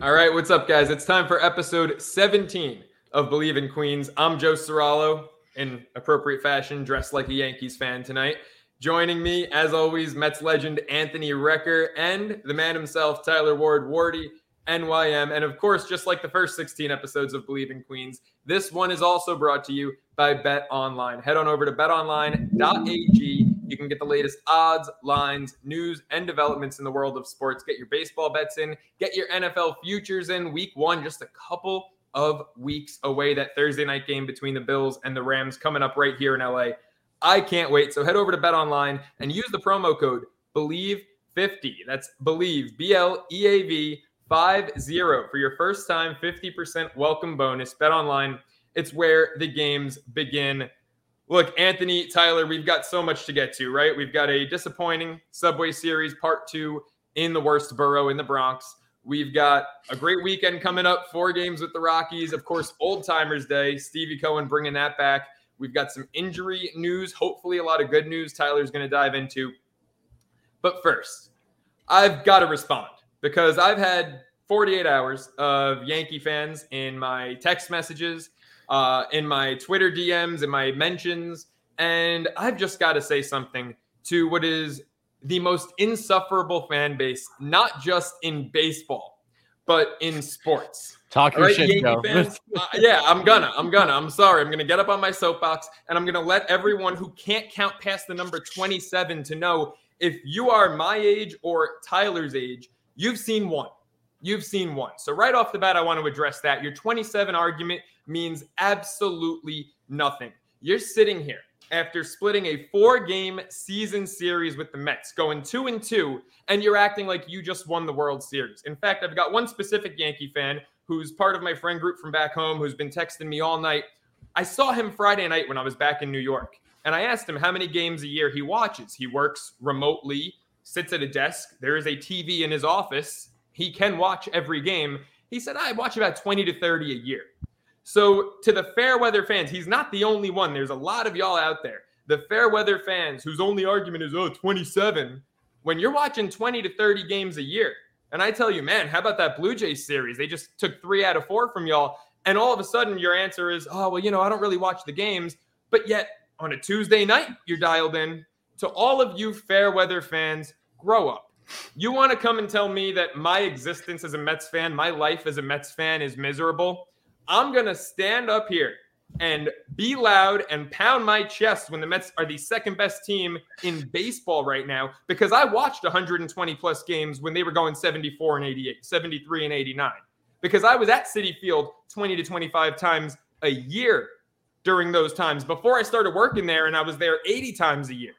All right, what's up, guys? It's time for episode 17 of Bleav in Queens. I'm Joe Ciralo, in appropriate fashion, dressed like a Yankees fan tonight. Joining me, as always, Mets legend Anthony Recker and the man himself, Tyler Ward Wardy, NYM. And of course, just like the first 16 episodes of Bleav in Queens, this one is also brought to you by Bet Online. Head on over to betonline.ag you can get the latest odds, lines, news, and developments in the world of sports. Get your baseball bets in, get your NFL futures in. Week one, just a couple of weeks away. That Thursday night game between the Bills and the Rams coming up right here in LA. I can't wait. So head over to Bet Online and use the promo code BLEAV50. That's BLEAV, B L E A V 50 for your first time 50% welcome bonus. Bet Online, it's where the games begin. Look, Anthony, Tyler, we've got so much to get to, right? We've got a disappointing Subway Series part two in the worst borough in the Bronx. We've got a great weekend coming up, four games with the Rockies. Of course, Old Timers Day, Stevie Cohen bringing that back. We've got some injury news, hopefully, a lot of good news Tyler's going to dive into. But first, I've got to respond because I've had 48 hours of Yankee fans in my text messages uh, in my Twitter DMs, in my mentions. And I've just got to say something to what is the most insufferable fan base, not just in baseball, but in sports. Talk your right, shit, Joe. Fans, uh, yeah, I'm gonna. I'm gonna. I'm sorry. I'm gonna get up on my soapbox and I'm gonna let everyone who can't count past the number 27 to know if you are my age or Tyler's age, you've seen one. You've seen one. So right off the bat, I want to address that. Your 27 argument means absolutely nothing. You're sitting here after splitting a four game season series with the Mets, going two and two, and you're acting like you just won the World Series. In fact, I've got one specific Yankee fan who's part of my friend group from back home who's been texting me all night. I saw him Friday night when I was back in New York, and I asked him how many games a year he watches. He works remotely, sits at a desk, there is a TV in his office. He can watch every game. He said, I watch about 20 to 30 a year. So, to the fair weather fans, he's not the only one. There's a lot of y'all out there. The fair weather fans whose only argument is, oh, 27. When you're watching 20 to 30 games a year, and I tell you, man, how about that Blue Jays series? They just took three out of four from y'all. And all of a sudden, your answer is, oh, well, you know, I don't really watch the games. But yet, on a Tuesday night, you're dialed in. To all of you fair weather fans, grow up. You want to come and tell me that my existence as a Mets fan, my life as a Mets fan is miserable? I'm going to stand up here and be loud and pound my chest when the Mets are the second best team in baseball right now because I watched 120 plus games when they were going 74 and 88, 73 and 89 because I was at Citi Field 20 to 25 times a year during those times before I started working there and I was there 80 times a year.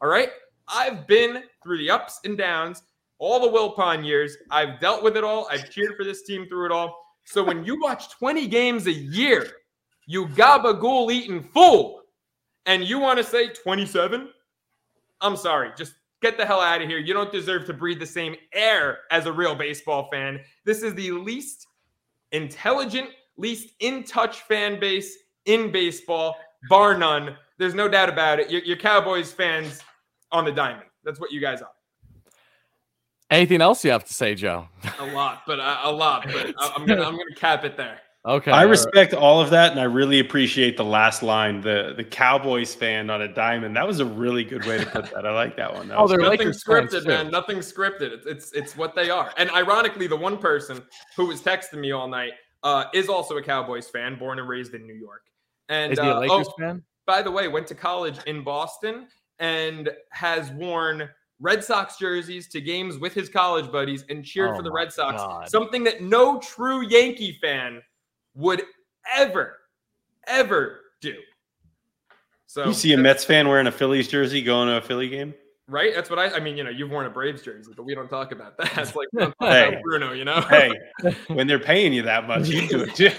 All right? I've been through the ups and downs, all the Wilpon years. I've dealt with it all. I've cheered for this team through it all. So when you watch 20 games a year, you gabagool eating fool, and you want to say 27? I'm sorry. Just get the hell out of here. You don't deserve to breathe the same air as a real baseball fan. This is the least intelligent, least in touch fan base in baseball, bar none. There's no doubt about it. Your, your Cowboys fans on the diamond. That's what you guys are. Anything else you have to say, Joe? A lot, but uh, a lot. But I'm gonna I'm gonna cap it there. Okay. I respect all of that, and I really appreciate the last line, the the Cowboys fan on a diamond. That was a really good way to put that. I like that one. That oh, they're nothing scripted, man. Nothing scripted. It's, it's it's what they are. And ironically, the one person who was texting me all night uh, is also a Cowboys fan, born and raised in New York. And is he a uh, Lakers oh, fan? By the way, went to college in Boston and has worn Red Sox jerseys to games with his college buddies and cheered oh for the Red Sox. God. Something that no true Yankee fan would ever, ever do. So you see a Mets fan wearing a Phillies jersey going to a Philly game? Right? That's what I I mean, you know, you've worn a Braves jersey, but we don't talk about that. It's like hey, Bruno, you know. hey, when they're paying you that much, you do it too.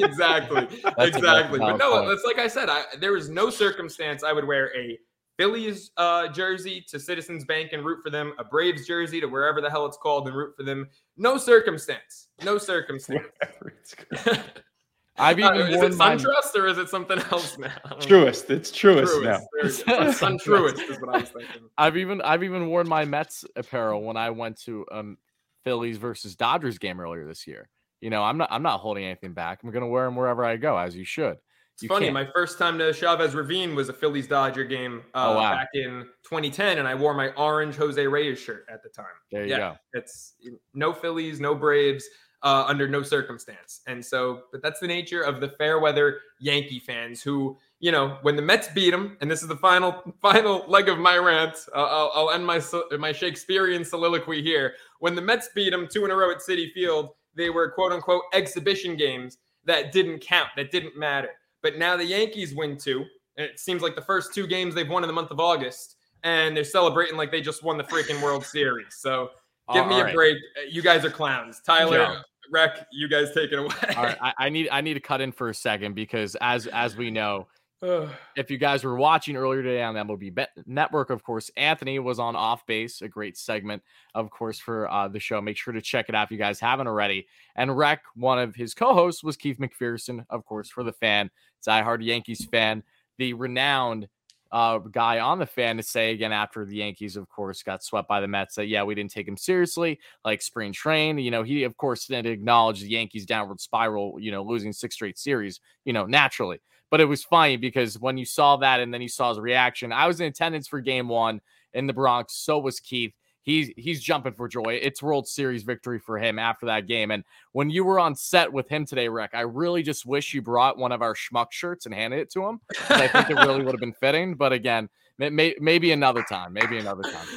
exactly. exactly. But no, it's like I said, I, there is no circumstance I would wear a Phillies uh, jersey to Citizens Bank and root for them, a Braves jersey to wherever the hell it's called and root for them. No circumstance. No circumstance. I've even uh, is it SunTrust or is it something else now? Truist. It's Truist, Truist now. SunTruist is what I was thinking. I've even I've even worn my Mets apparel when I went to um Phillies versus Dodgers game earlier this year. You know, I'm not I'm not holding anything back. I'm going to wear them wherever I go, as you should. It's you funny. Can't. My first time to Chavez Ravine was a Phillies Dodger game uh, oh, wow. back in 2010, and I wore my orange Jose Reyes shirt at the time. There you yeah, go. It's no Phillies, no Braves. Uh, under no circumstance. And so, but that's the nature of the fair weather Yankee fans who, you know, when the Mets beat them, and this is the final final leg of my rant. Uh, I'll, I'll, end my my Shakespearean soliloquy here. When the Mets beat them two in a row at Citi Field, they were quote unquote exhibition games that didn't count, that didn't matter. But now the Yankees win two. And it seems like the first two games they've won in the month of August, and they're celebrating like they just won the freaking World Series. So give me a break. You guys are clowns. Tyler, yeah. Rec, you guys take it away. All right, I, I, need I need to cut in for a second because as as we know, if you guys were watching earlier today on the MLB Bet Network, of course, Anthony was on Off Base, a great segment, of course, for uh, the show. Make sure to check it out if you guys haven't already. And Rec, one of his co-hosts, was Keith McPherson, of course, for the fan, diehard Yankees fan, the renowned uh, guy on the fan to say again after the Yankees, of course, got swept by the Mets that, yeah, we didn't take him seriously, like spring train. You know, he, of course, didn't acknowledge the Yankees' downward spiral, you know, losing six straight series, you know, naturally. But it was funny because when you saw that and then you saw his reaction, I was in attendance for game one in the Bronx. So was Keith. He's he's jumping for joy. It's World Series victory for him after that game. And when you were on set with him today, Rec, I really just wish you brought one of our schmuck shirts and handed it to him. I think it really would have been fitting. But again, may, maybe another time. Maybe another time.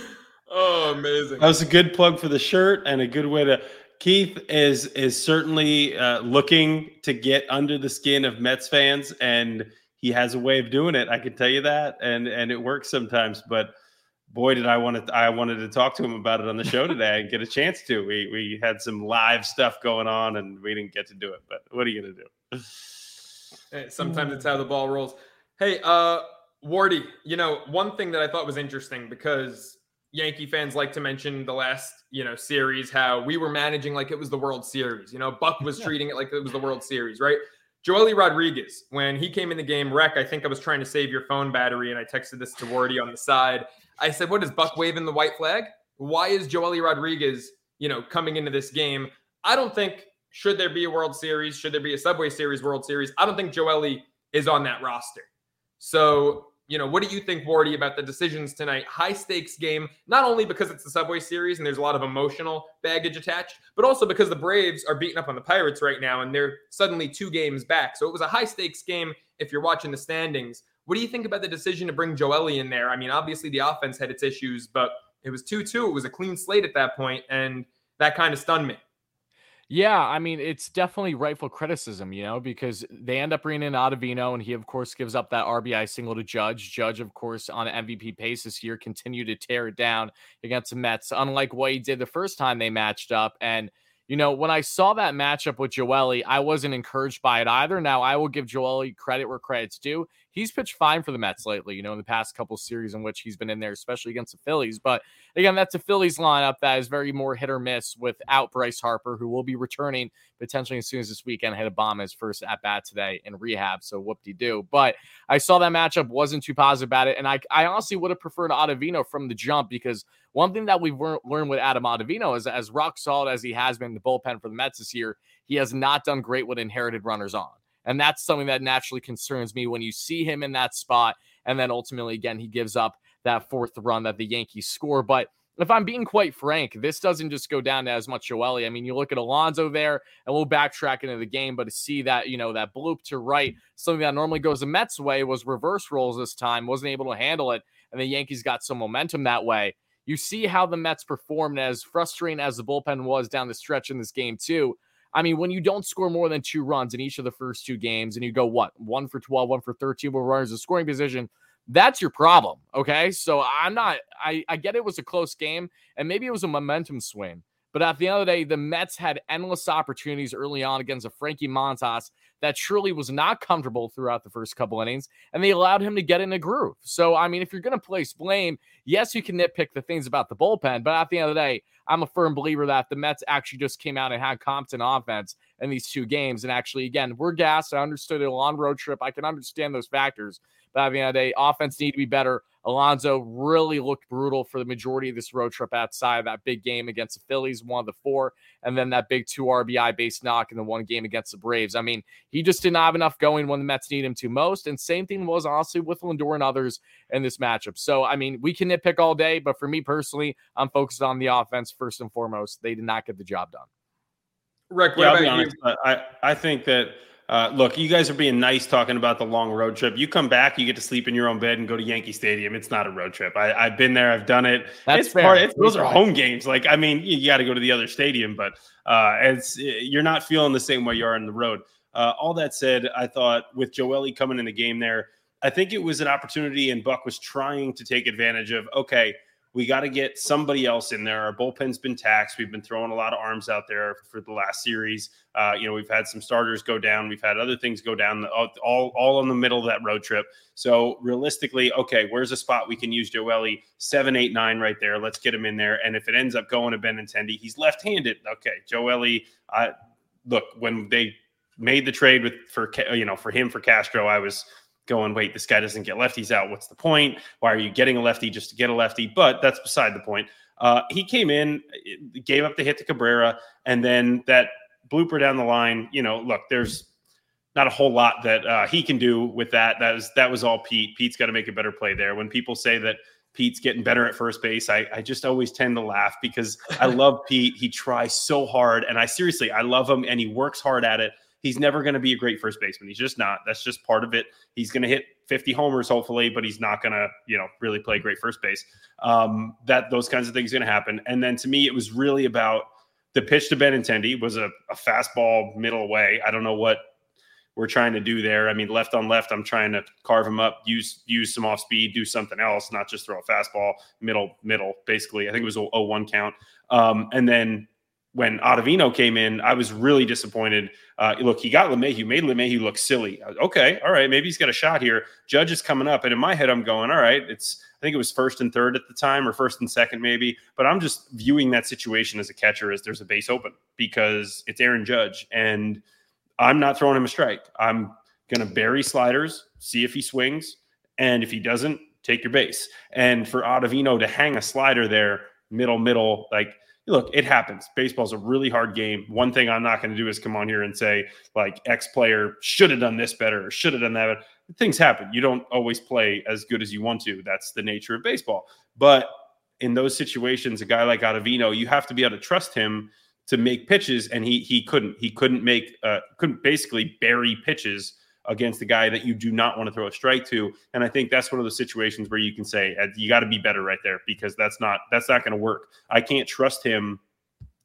Oh, amazing! That was a good plug for the shirt and a good way to Keith is is certainly uh, looking to get under the skin of Mets fans, and he has a way of doing it. I can tell you that, and and it works sometimes. But boy, did I want to I wanted to talk to him about it on the show today and get a chance to. We we had some live stuff going on, and we didn't get to do it. But what are you gonna do? Hey, sometimes it's how the ball rolls. Hey, uh, Wardy, you know one thing that I thought was interesting because Yankee fans like to mention the last, you know, series, how we were managing like it was the World Series. You know, Buck was yeah. treating it like it was the World Series, right? Joely Rodriguez, when he came in the game, Rec, I think I was trying to save your phone battery and I texted this to Wardy on the side. I said, What is Buck waving the white flag? Why is Joely Rodriguez, you know, coming into this game? I don't think should there be a World Series, should there be a Subway Series World Series, I don't think Joely is on that roster. So you know, what do you think, Wardy, about the decisions tonight? High stakes game, not only because it's the Subway Series and there's a lot of emotional baggage attached, but also because the Braves are beating up on the Pirates right now and they're suddenly two games back. So it was a high stakes game if you're watching the standings. What do you think about the decision to bring Joely in there? I mean, obviously the offense had its issues, but it was 2 2. It was a clean slate at that point, and that kind of stunned me. Yeah, I mean, it's definitely rightful criticism, you know, because they end up bringing in Ottavino, and he, of course, gives up that RBI single to Judge. Judge, of course, on MVP pace this year, continued to tear it down against the Mets, unlike what he did the first time they matched up. And you know, when I saw that matchup with Joely, I wasn't encouraged by it either. Now, I will give Joely credit where credit's due. He's pitched fine for the Mets lately, you know, in the past couple series in which he's been in there, especially against the Phillies. But again, that's a Phillies lineup that is very more hit or miss without Bryce Harper, who will be returning potentially as soon as this weekend. Had a bomb his first at bat today in rehab, so whoop de doo. But I saw that matchup, wasn't too positive about it. And I, I honestly would have preferred Ottavino from the jump because one thing that we've learned with Adam Ottavino is as rock solid as he has been in the bullpen for the Mets this year, he has not done great with inherited runners on. And that's something that naturally concerns me when you see him in that spot. And then ultimately, again, he gives up that fourth run that the Yankees score. But if I'm being quite frank, this doesn't just go down to as much Joely. I mean, you look at Alonso there, and we'll backtrack into the game, but to see that, you know, that bloop to right, something that normally goes the Mets' way was reverse rolls this time, wasn't able to handle it, and the Yankees got some momentum that way. You see how the Mets performed as frustrating as the bullpen was down the stretch in this game, too. I mean, when you don't score more than two runs in each of the first two games and you go, what, one for 12, one for 13 with runners in scoring position, that's your problem. Okay. So I'm not, I, I get it was a close game and maybe it was a momentum swing. But at the end of the day, the Mets had endless opportunities early on against a Frankie Montas that truly was not comfortable throughout the first couple innings, and they allowed him to get in a groove. So, I mean, if you're going to place blame, yes, you can nitpick the things about the bullpen, but at the end of the day, I'm a firm believer that the Mets actually just came out and had competent offense in these two games. And actually, again, we're gassed. I understood it a long road trip. I can understand those factors. But at the end of the day, offense need to be better. Alonso really looked brutal for the majority of this road trip outside of that big game against the Phillies, one of the four, and then that big two RBI base knock in the one game against the Braves. I mean, he just didn't have enough going when the Mets need him to most. And same thing was honestly with Lindor and others in this matchup. So, I mean, we can nitpick all day, but for me personally, I'm focused on the offense first and foremost. They did not get the job done. Rec, what yeah, about honest, you? I, I think that uh, look, you guys are being nice talking about the long road trip. You come back, you get to sleep in your own bed and go to Yankee Stadium. It's not a road trip. I, have been there. I've done it. That's it's fair. Part, it's, those are home games. Like, I mean, you, you got to go to the other stadium, but uh, it's you're not feeling the same way you are on the road. Uh, all that said, I thought with Joely coming in the game there, I think it was an opportunity, and Buck was trying to take advantage of. Okay, we got to get somebody else in there. Our bullpen's been taxed. We've been throwing a lot of arms out there for the last series. Uh, you know, we've had some starters go down. We've had other things go down. All all in the middle of that road trip. So realistically, okay, where's a spot we can use Joely? Seven, eight, nine, right there. Let's get him in there. And if it ends up going to Benintendi, he's left-handed. Okay, Joely. I look when they made the trade with for you know for him for Castro, I was going, wait, this guy doesn't get lefties out. What's the point? Why are you getting a lefty just to get a lefty? But that's beside the point. Uh, he came in, gave up the hit to Cabrera, and then that blooper down the line. You know, look, there's not a whole lot that uh, he can do with that. That was that was all Pete. Pete's got to make a better play there. When people say that Pete's getting better at first base, I, I just always tend to laugh because I love Pete. He tries so hard, and I seriously I love him, and he works hard at it. He's never going to be a great first baseman. He's just not. That's just part of it. He's going to hit 50 homers hopefully, but he's not going to, you know, really play great first base. Um, that those kinds of things going to happen. And then to me, it was really about the pitch to Benintendi was a, a fastball middle away. I don't know what we're trying to do there. I mean, left on left, I'm trying to carve him up, use use some off speed, do something else, not just throw a fastball middle middle. Basically, I think it was a, one count. Um, and then when Ottavino came in, I was really disappointed. Uh, look, he got LeMahieu, made LeMahieu look silly. Okay, all right, maybe he's got a shot here. Judge is coming up, and in my head, I'm going, all right, it's I think it was first and third at the time, or first and second maybe. But I'm just viewing that situation as a catcher as there's a base open because it's Aaron Judge, and I'm not throwing him a strike. I'm going to bury sliders, see if he swings, and if he doesn't, take your base. And for Ottavino to hang a slider there, middle middle, like look, it happens. Baseball's a really hard game. One thing I'm not going to do is come on here and say, like, X player should have done this better or should have done that. Things happen. You don't always play as good as you want to. That's the nature of baseball. But in those situations, a guy like Ottavino, you have to be able to trust him to make pitches, and he he couldn't. He couldn't make uh, couldn't basically bury pitches against the guy that you do not want to throw a strike to. And I think that's one of those situations where you can say you got to be better right there because that's not that's not going to work. I can't trust him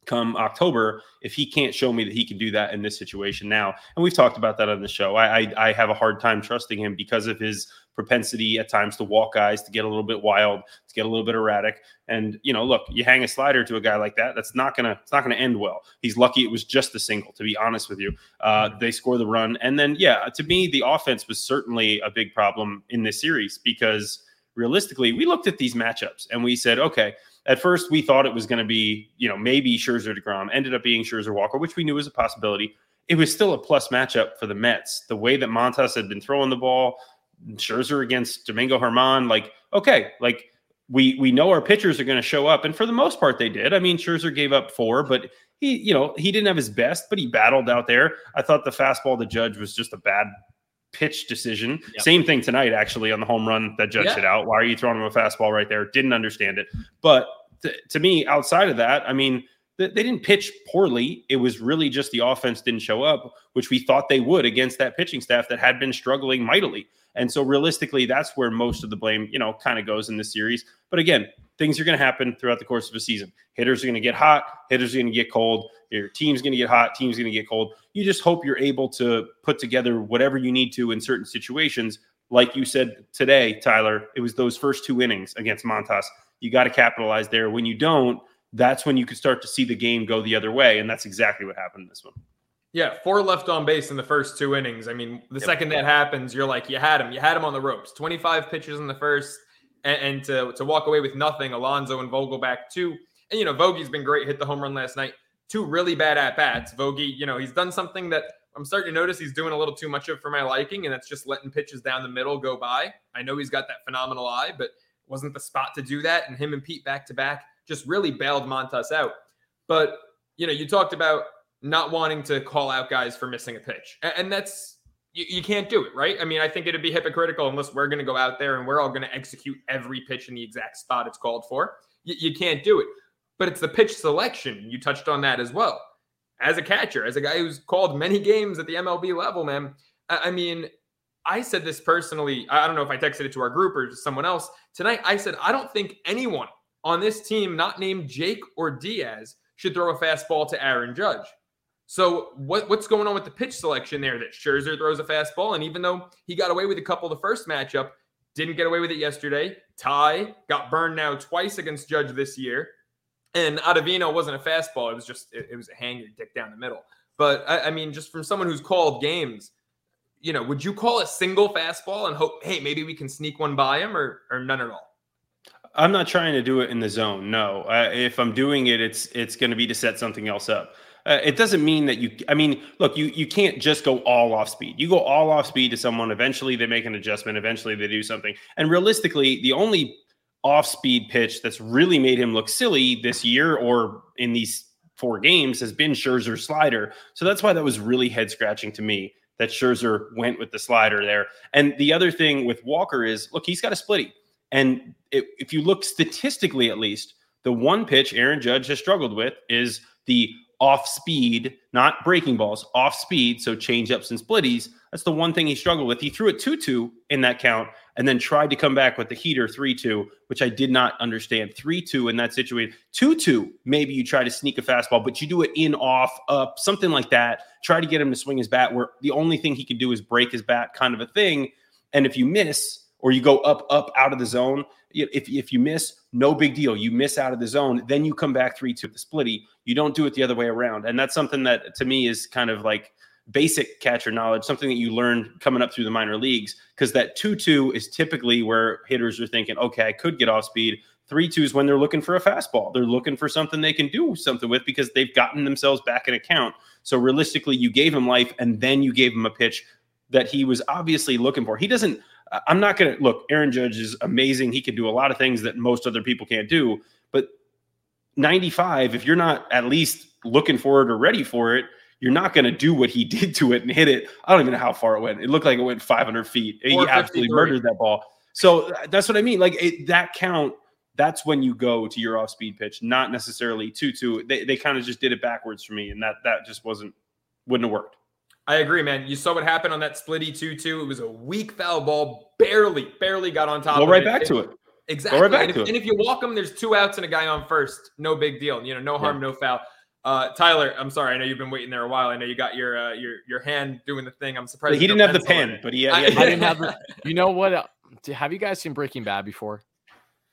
come October if he can't show me that he can do that in this situation now. And we've talked about that on the show. I, I, I have a hard time trusting him because of his propensity at times to walk guys, to get a little bit wild, to get a little bit erratic. And you know, look, you hang a slider to a guy like that, that's not gonna it's not gonna end well. He's lucky it was just a single, to be honest with you. Uh, they score the run, and then yeah, to me, the offense was certainly a big problem in this series because realistically, we looked at these matchups and we said, okay at first we thought it was going to be, you know, maybe Scherzer deGrom ended up being Scherzer Walker, which we knew was a possibility. It was still a plus matchup for the Mets. The way that Montas had been throwing the ball, Scherzer against Domingo Germán, like, okay, like we we know our pitchers are going to show up, and for the most part they did. I mean, Scherzer gave up four, but he, you know, he didn't have his best, but he battled out there. I thought the fastball the Judge was just a bad pitch decision. Yep. Same thing tonight, actually, on the home run that Judge yeah. hit out. Why are you throwing him a fastball right there? Didn't understand it, but to, to me, outside of that, I mean, they, they didn't pitch poorly. It was really just the offense didn't show up, which we thought they would against that pitching staff that had been struggling mightily. And so realistically, that's where most of the blame, you know, kind of goes in this series. But again, things are going to happen throughout the course of a season. Hitters are going to get hot, hitters are going to get cold. Your team's going to get hot, team's going to get cold. You just hope you're able to put together whatever you need to in certain situations. Like you said today, Tyler, it was those first two innings against Montas you got to capitalize there. When you don't, that's when you could start to see the game go the other way. And that's exactly what happened in this one. Yeah, four left on base in the first two innings. I mean, the yep. second that happens, you're like, you had him, you had him on the ropes. 25 pitches in the first, and, and to, to walk away with nothing, Alonso and Vogelbach two. And, you know, Vogie's been great, hit the home run last night. Two really bad at bats. Vogie, you know, he's done something that I'm starting to notice he's doing a little too much of for my liking, and that's just letting pitches down the middle go by. I know he's got that phenomenal eye, but wasn't the spot to do that. And him and Pete back to back just really bailed Montas out. But, you know, you talked about not wanting to call out guys for missing a pitch. And that's, you, you can't do it, right? I mean, I think it'd be hypocritical unless we're going to go out there and we're all going to execute every pitch in the exact spot it's called for. You, you can't do it. But it's the pitch selection. You touched on that as well. As a catcher, as a guy who's called many games at the MLB level, man, I, I mean, I said this personally. I don't know if I texted it to our group or to someone else tonight. I said, I don't think anyone on this team, not named Jake or Diaz, should throw a fastball to Aaron Judge. So what, what's going on with the pitch selection there? That Scherzer throws a fastball, and even though he got away with a couple the first matchup, didn't get away with it yesterday. Ty got burned now twice against Judge this year, and Ottavino wasn't a fastball; it was just it, it was a hanger dick down the middle. But I, I mean, just from someone who's called games, you know, would you call a single fastball and hope, hey, maybe we can sneak one by him, or or none at all? I'm not trying to do it in the zone. No, uh, if I'm doing it, it's it's going to be to set something else up. Uh, it doesn't mean that you. I mean, look, you you can't just go all off speed. You go all off speed to someone. Eventually, they make an adjustment. Eventually, they do something. And realistically, the only off speed pitch that's really made him look silly this year or in these four games has been Scherzer's slider. So that's why that was really head scratching to me that Scherzer went with the slider there. And the other thing with Walker is, look, he's got a splitty. And it, if you look statistically, at least, the one pitch Aaron Judge has struggled with is the off speed, not breaking balls, off speed. So change ups and splitties. That's the one thing he struggled with. He threw it 2 2 in that count and then tried to come back with the heater 3 2, which I did not understand. 3 2 in that situation. 2 2, maybe you try to sneak a fastball, but you do it in, off, up, something like that. Try to get him to swing his bat where the only thing he can do is break his bat, kind of a thing. And if you miss, or you go up, up out of the zone. If, if you miss, no big deal. You miss out of the zone, then you come back three two the splitty. You don't do it the other way around, and that's something that to me is kind of like basic catcher knowledge, something that you learn coming up through the minor leagues. Because that two two is typically where hitters are thinking, okay, I could get off speed. Three two is when they're looking for a fastball. They're looking for something they can do something with because they've gotten themselves back in account. So realistically, you gave him life, and then you gave him a pitch that he was obviously looking for. He doesn't I'm not going to look. Aaron Judge is amazing. He can do a lot of things that most other people can't do. But 95, if you're not at least looking for it or ready for it, you're not going to do what he did to it and hit it. I don't even know how far it went. It looked like it went 500 feet. He absolutely murdered that ball. So uh, that's what I mean. Like it, that count, that's when you go to your off speed pitch, not necessarily 2 2. They, they kind of just did it backwards for me. And that, that just wasn't, wouldn't have worked. I agree, man. You saw what happened on that splitty 2 2. It was a weak foul ball, barely, barely got on top Go right back it. to it. Exactly. Go Right back and, if, and, if, you walk them, there's two outs and a guy on first. No big deal. You know, no harm, yeah. no foul. Uh, Tyler, I'm sorry. I know you've been waiting there a while. I know you got your uh, your your hand doing the thing. I'm surprised he didn't have the pen, but he, had, he had, I, didn't have. The, you know what? Uh, have you guys seen Breaking Bad before?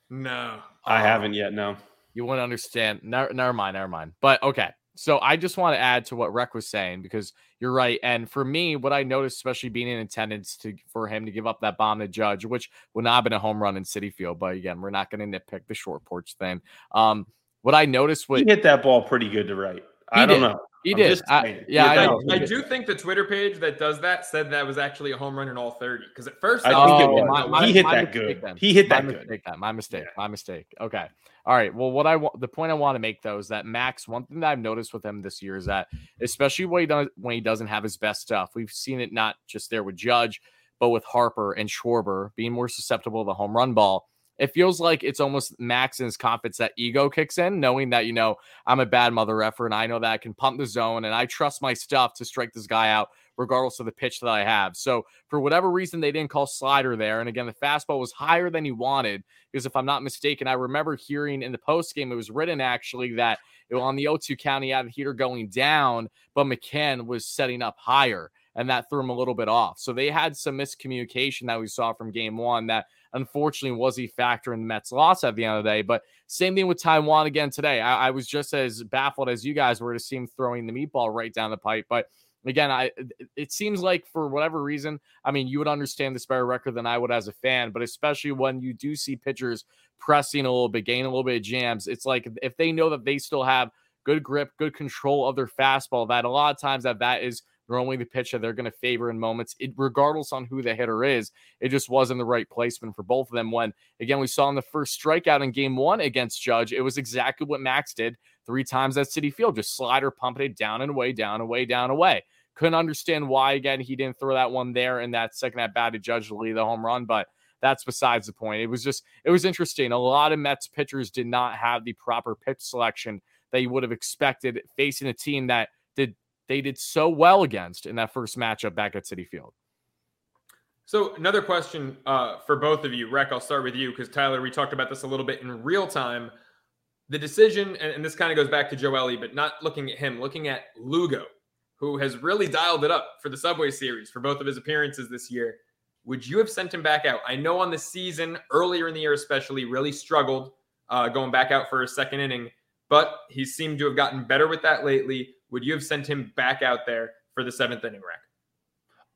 No, I haven't yet. No, you won't understand. Never, never mind. Never mind. But okay. So I just want to add to what Rec was saying because you're right. And for me, what I noticed, especially being in attendance to for him to give up that bomb to Judge, which would not have been a home run in Citi Field, but again, we're not going to nitpick the short porch thing. Um, what I noticed was he hit that ball pretty good to right. I don't know. He I'm did. I, yeah, I, I, I, do think the Twitter page that does that said that was actually a home run in all 30. Because at first, I think it was. My, my, he hit that good. Then. He hit that my good. Mistake, My mistake. Yeah. My mistake. Okay. All right. Well, what I want, the point I want to make though is that Max. One thing that I've noticed with him this year is that, especially when he does when he doesn't have his best stuff, we've seen it not just there with Judge, but with Harper and Schwarber being more susceptible to the home run ball it feels like it's almost Max and his confidence that ego kicks in, knowing that, you know, I'm a bad mother effer and I know that I can pump the zone and I trust my stuff to strike this guy out regardless of the pitch that I have. So for whatever reason, they didn't call slider there. And again, the fastball was higher than he wanted because if I'm not mistaken, I remember hearing in the post game, it was written actually that it, on the O2 County out of heater going down, but McCann was setting up higher and that threw him a little bit off. So they had some miscommunication that we saw from game one that unfortunately was a factor in the Mets' loss at the end of the day. But same thing with Taijuan again today. I, I was just as baffled as you guys were to see him throwing the meatball right down the pipe. But again, I it seems like for whatever reason, I mean, you would understand this better record than I would as a fan, but especially when you do see pitchers pressing a little bit, gaining a little bit of jams, it's like if they know that they still have good grip, good control of their fastball, that a lot of times that that is normally the pitch that they're going to favor in moments, it, regardless on who the hitter is. It just wasn't the right placement for both of them. When, again, we saw in the first strikeout in game one against Judge, it was exactly what Max did three times at Citi Field, just slider pumping it down and away, down, and away, down, away. Couldn't understand why, again, he didn't throw that one there in that second at bat to Judge Lee the home run, but that's besides the point. It was just, it was interesting. A lot of Mets pitchers did not have the proper pitch selection that you would have expected facing a team that did they did so well against in that first matchup back at Citi Field. So another question uh, for both of you, Rec. I'll start with you because Tyler, we talked about this a little bit in real time. The decision, and, and this kind of goes back to Joely, but not looking at him, looking at Lugo, who has really dialed it up for the Subway Series for both of his appearances this year. Would you have sent him back out? I know on the season, earlier in the year especially, really struggled uh, going back out for a second inning, but he seemed to have gotten better with that lately. Would you have sent him back out there for the seventh inning Rec?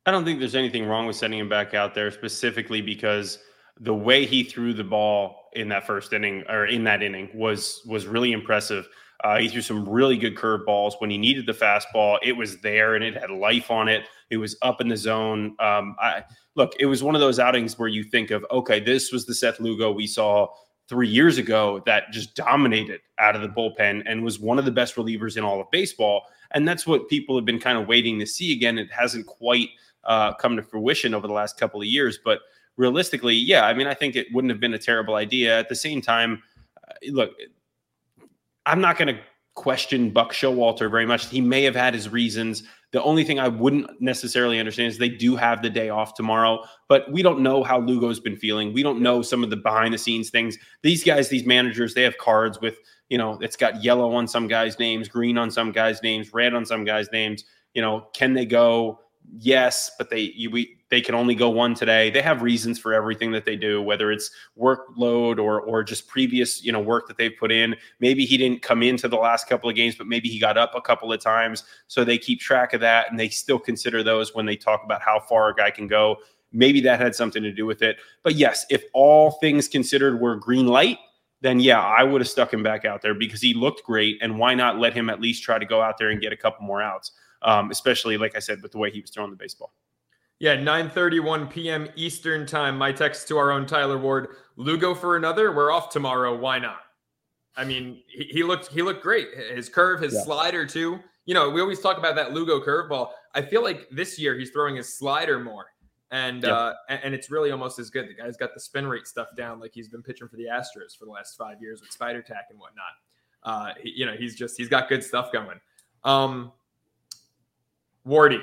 I don't think there's anything wrong with sending him back out there specifically because the way he threw the ball in that first inning or in that inning was was really impressive. Uh, he threw some really good curveballs when he needed the fastball. It was there and it had life on it. It was up in the zone. Um, I look, it was one of those outings where you think of, okay, this was the Seth Lugo we saw three years ago that just dominated out of the bullpen and was one of the best relievers in all of baseball. And that's what people have been kind of waiting to see again. It hasn't quite uh, come to fruition over the last couple of years, but realistically, yeah, I mean, I think it wouldn't have been a terrible idea. At the same time, uh, look, I'm not going to question Buck Showalter very much. He may have had his reasons. The only thing I wouldn't necessarily understand is they do have the day off tomorrow, but we don't know how Lugo's been feeling. We don't know some of the behind the scenes things. These guys, these managers, they have cards with, you know, it's got yellow on some guys' names, green on some guys' names, red on some guys' names. You know, can they go? Yes, but they you, we they can only go one today. They have reasons for everything that they do, whether it's workload or or just previous, you know, work that they've put in. Maybe he didn't come into the last couple of games, but maybe he got up a couple of times. So they keep track of that and they still consider those when they talk about how far a guy can go. Maybe that had something to do with it. But yes, if all things considered were green light, then yeah, I would have stuck him back out there because he looked great. And why not let him at least try to go out there and get a couple more outs? Um, especially like I said, with the way he was throwing the baseball. Yeah, 9:31 p.m. Eastern time. My text to our own Tyler Ward: Lugo for another. We're off tomorrow. Why not? I mean, he, he looked he looked great. His curve, his yeah. slider too. You know, we always talk about that Lugo curveball. I feel like this year he's throwing his slider more, and yeah. uh, and it's really almost as good. The guy's got the spin rate stuff down, like he's been pitching for the Astros for the last five years with Spider Tack and whatnot. Uh, he, you know, he's just he's got good stuff going. Um, Wardy,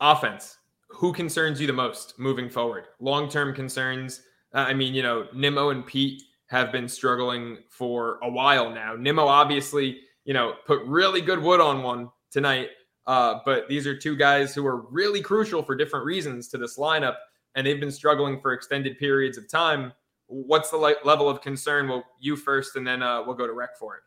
offense, who concerns you the most moving forward? Long term concerns. Uh, I mean, you know, Nimmo and Pete have been struggling for a while now. Nimmo obviously, you know, put really good wood on one tonight. Uh, but these are two guys who are really crucial for different reasons to this lineup, and they've been struggling for extended periods of time. What's the le- level of concern? Well, you first, and then uh, we'll go to Rec for it.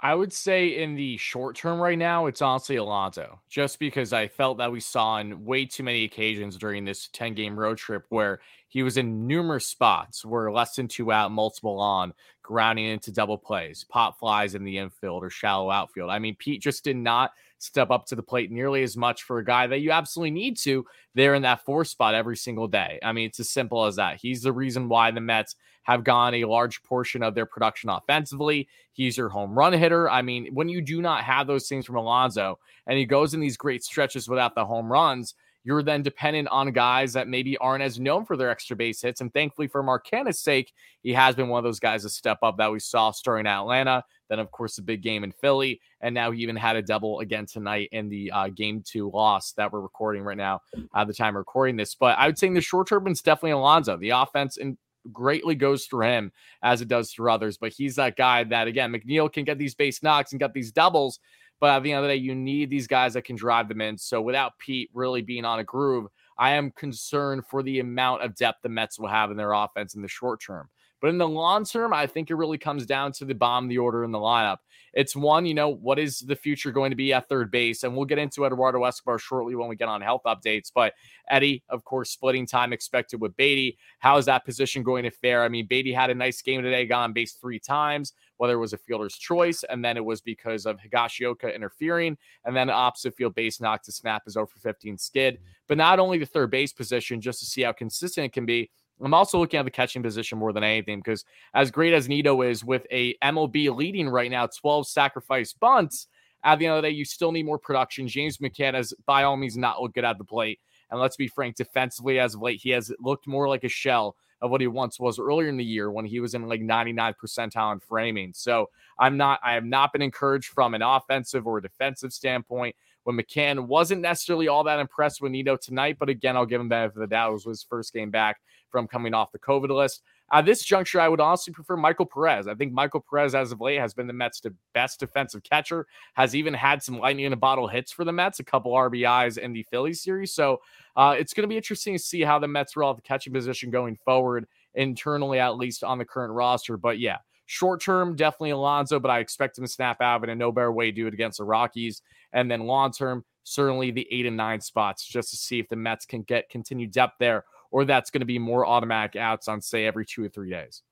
I would say in the short term right now, it's honestly Alonso, just because I felt that we saw on way too many occasions during this 10 game road trip where he was in numerous spots where less than two out, multiple on, grounding into double plays, pop flies in the infield or shallow outfield. I mean, Pete just did not step up to the plate nearly as much for a guy that you absolutely need to there in that four spot every single day. I mean, it's as simple as that. He's the reason why the Mets have gone a large portion of their production offensively. He's your home run hitter. I mean, when you do not have those things from Alonso and he goes in these great stretches without the home runs, you're then dependent on guys that maybe aren't as known for their extra base hits. And thankfully for Mark Canha's sake, he has been one of those guys to step up that we saw starting at Atlanta. Then, of course, the big game in Philly. And now he even had a double again tonight in the uh, game two loss that we're recording right now at the time recording this. But I would say in the short term, it's definitely Alonso. The offense in greatly goes through him as it does through others. But he's that guy that, again, McNeil can get these base knocks and get these doubles. But at the end of the day, you need these guys that can drive them in. So without Pete really being on a groove, I am concerned for the amount of depth the Mets will have in their offense in the short term. But in the long term, I think it really comes down to the bomb the order in the lineup. It's one, you know, what is the future going to be at third base? And we'll get into Eduardo Escobar shortly when we get on health updates. But Eddie, of course, splitting time expected with Baty. How is that position going to fare? I mean, Baty had a nice game today, got on base three times, whether it was a fielder's choice, and then it was because of Higashioka interfering, and then opposite field base knocked to snap his oh over 15 skid. But not only the third base position, just to see how consistent it can be, I'm also looking at the catching position more than anything because as great as Nido is with a MLB leading right now 12 sacrifice bunts, at the end of the day, you still need more production. James McCann has by all means not looked good at the plate. And let's be frank, defensively as of late, he has looked more like a shell of what he once was earlier in the year when he was in like 99 percentile in framing. So I'm not, I have not been encouraged from an offensive or defensive standpoint when McCann wasn't necessarily all that impressed with Nido tonight. But again, I'll give him that for the doubt. It was his first game back from coming off the COVID list. At this juncture, I would honestly prefer Michael Perez. I think Michael Perez, as of late, has been the Mets' best defensive catcher, has even had some lightning in a bottle hits for the Mets, a couple RBIs in the Phillies series. So uh, it's going to be interesting to see how the Mets roll out the catching position going forward, internally, at least on the current roster. But yeah, Short term, definitely Alonso, but I expect him to snap out in a no better way to do it against the Rockies. And then long term, certainly the eight and nine spots just to see if the Mets can get continued depth there, or that's going to be more automatic outs on, say, every two or three days.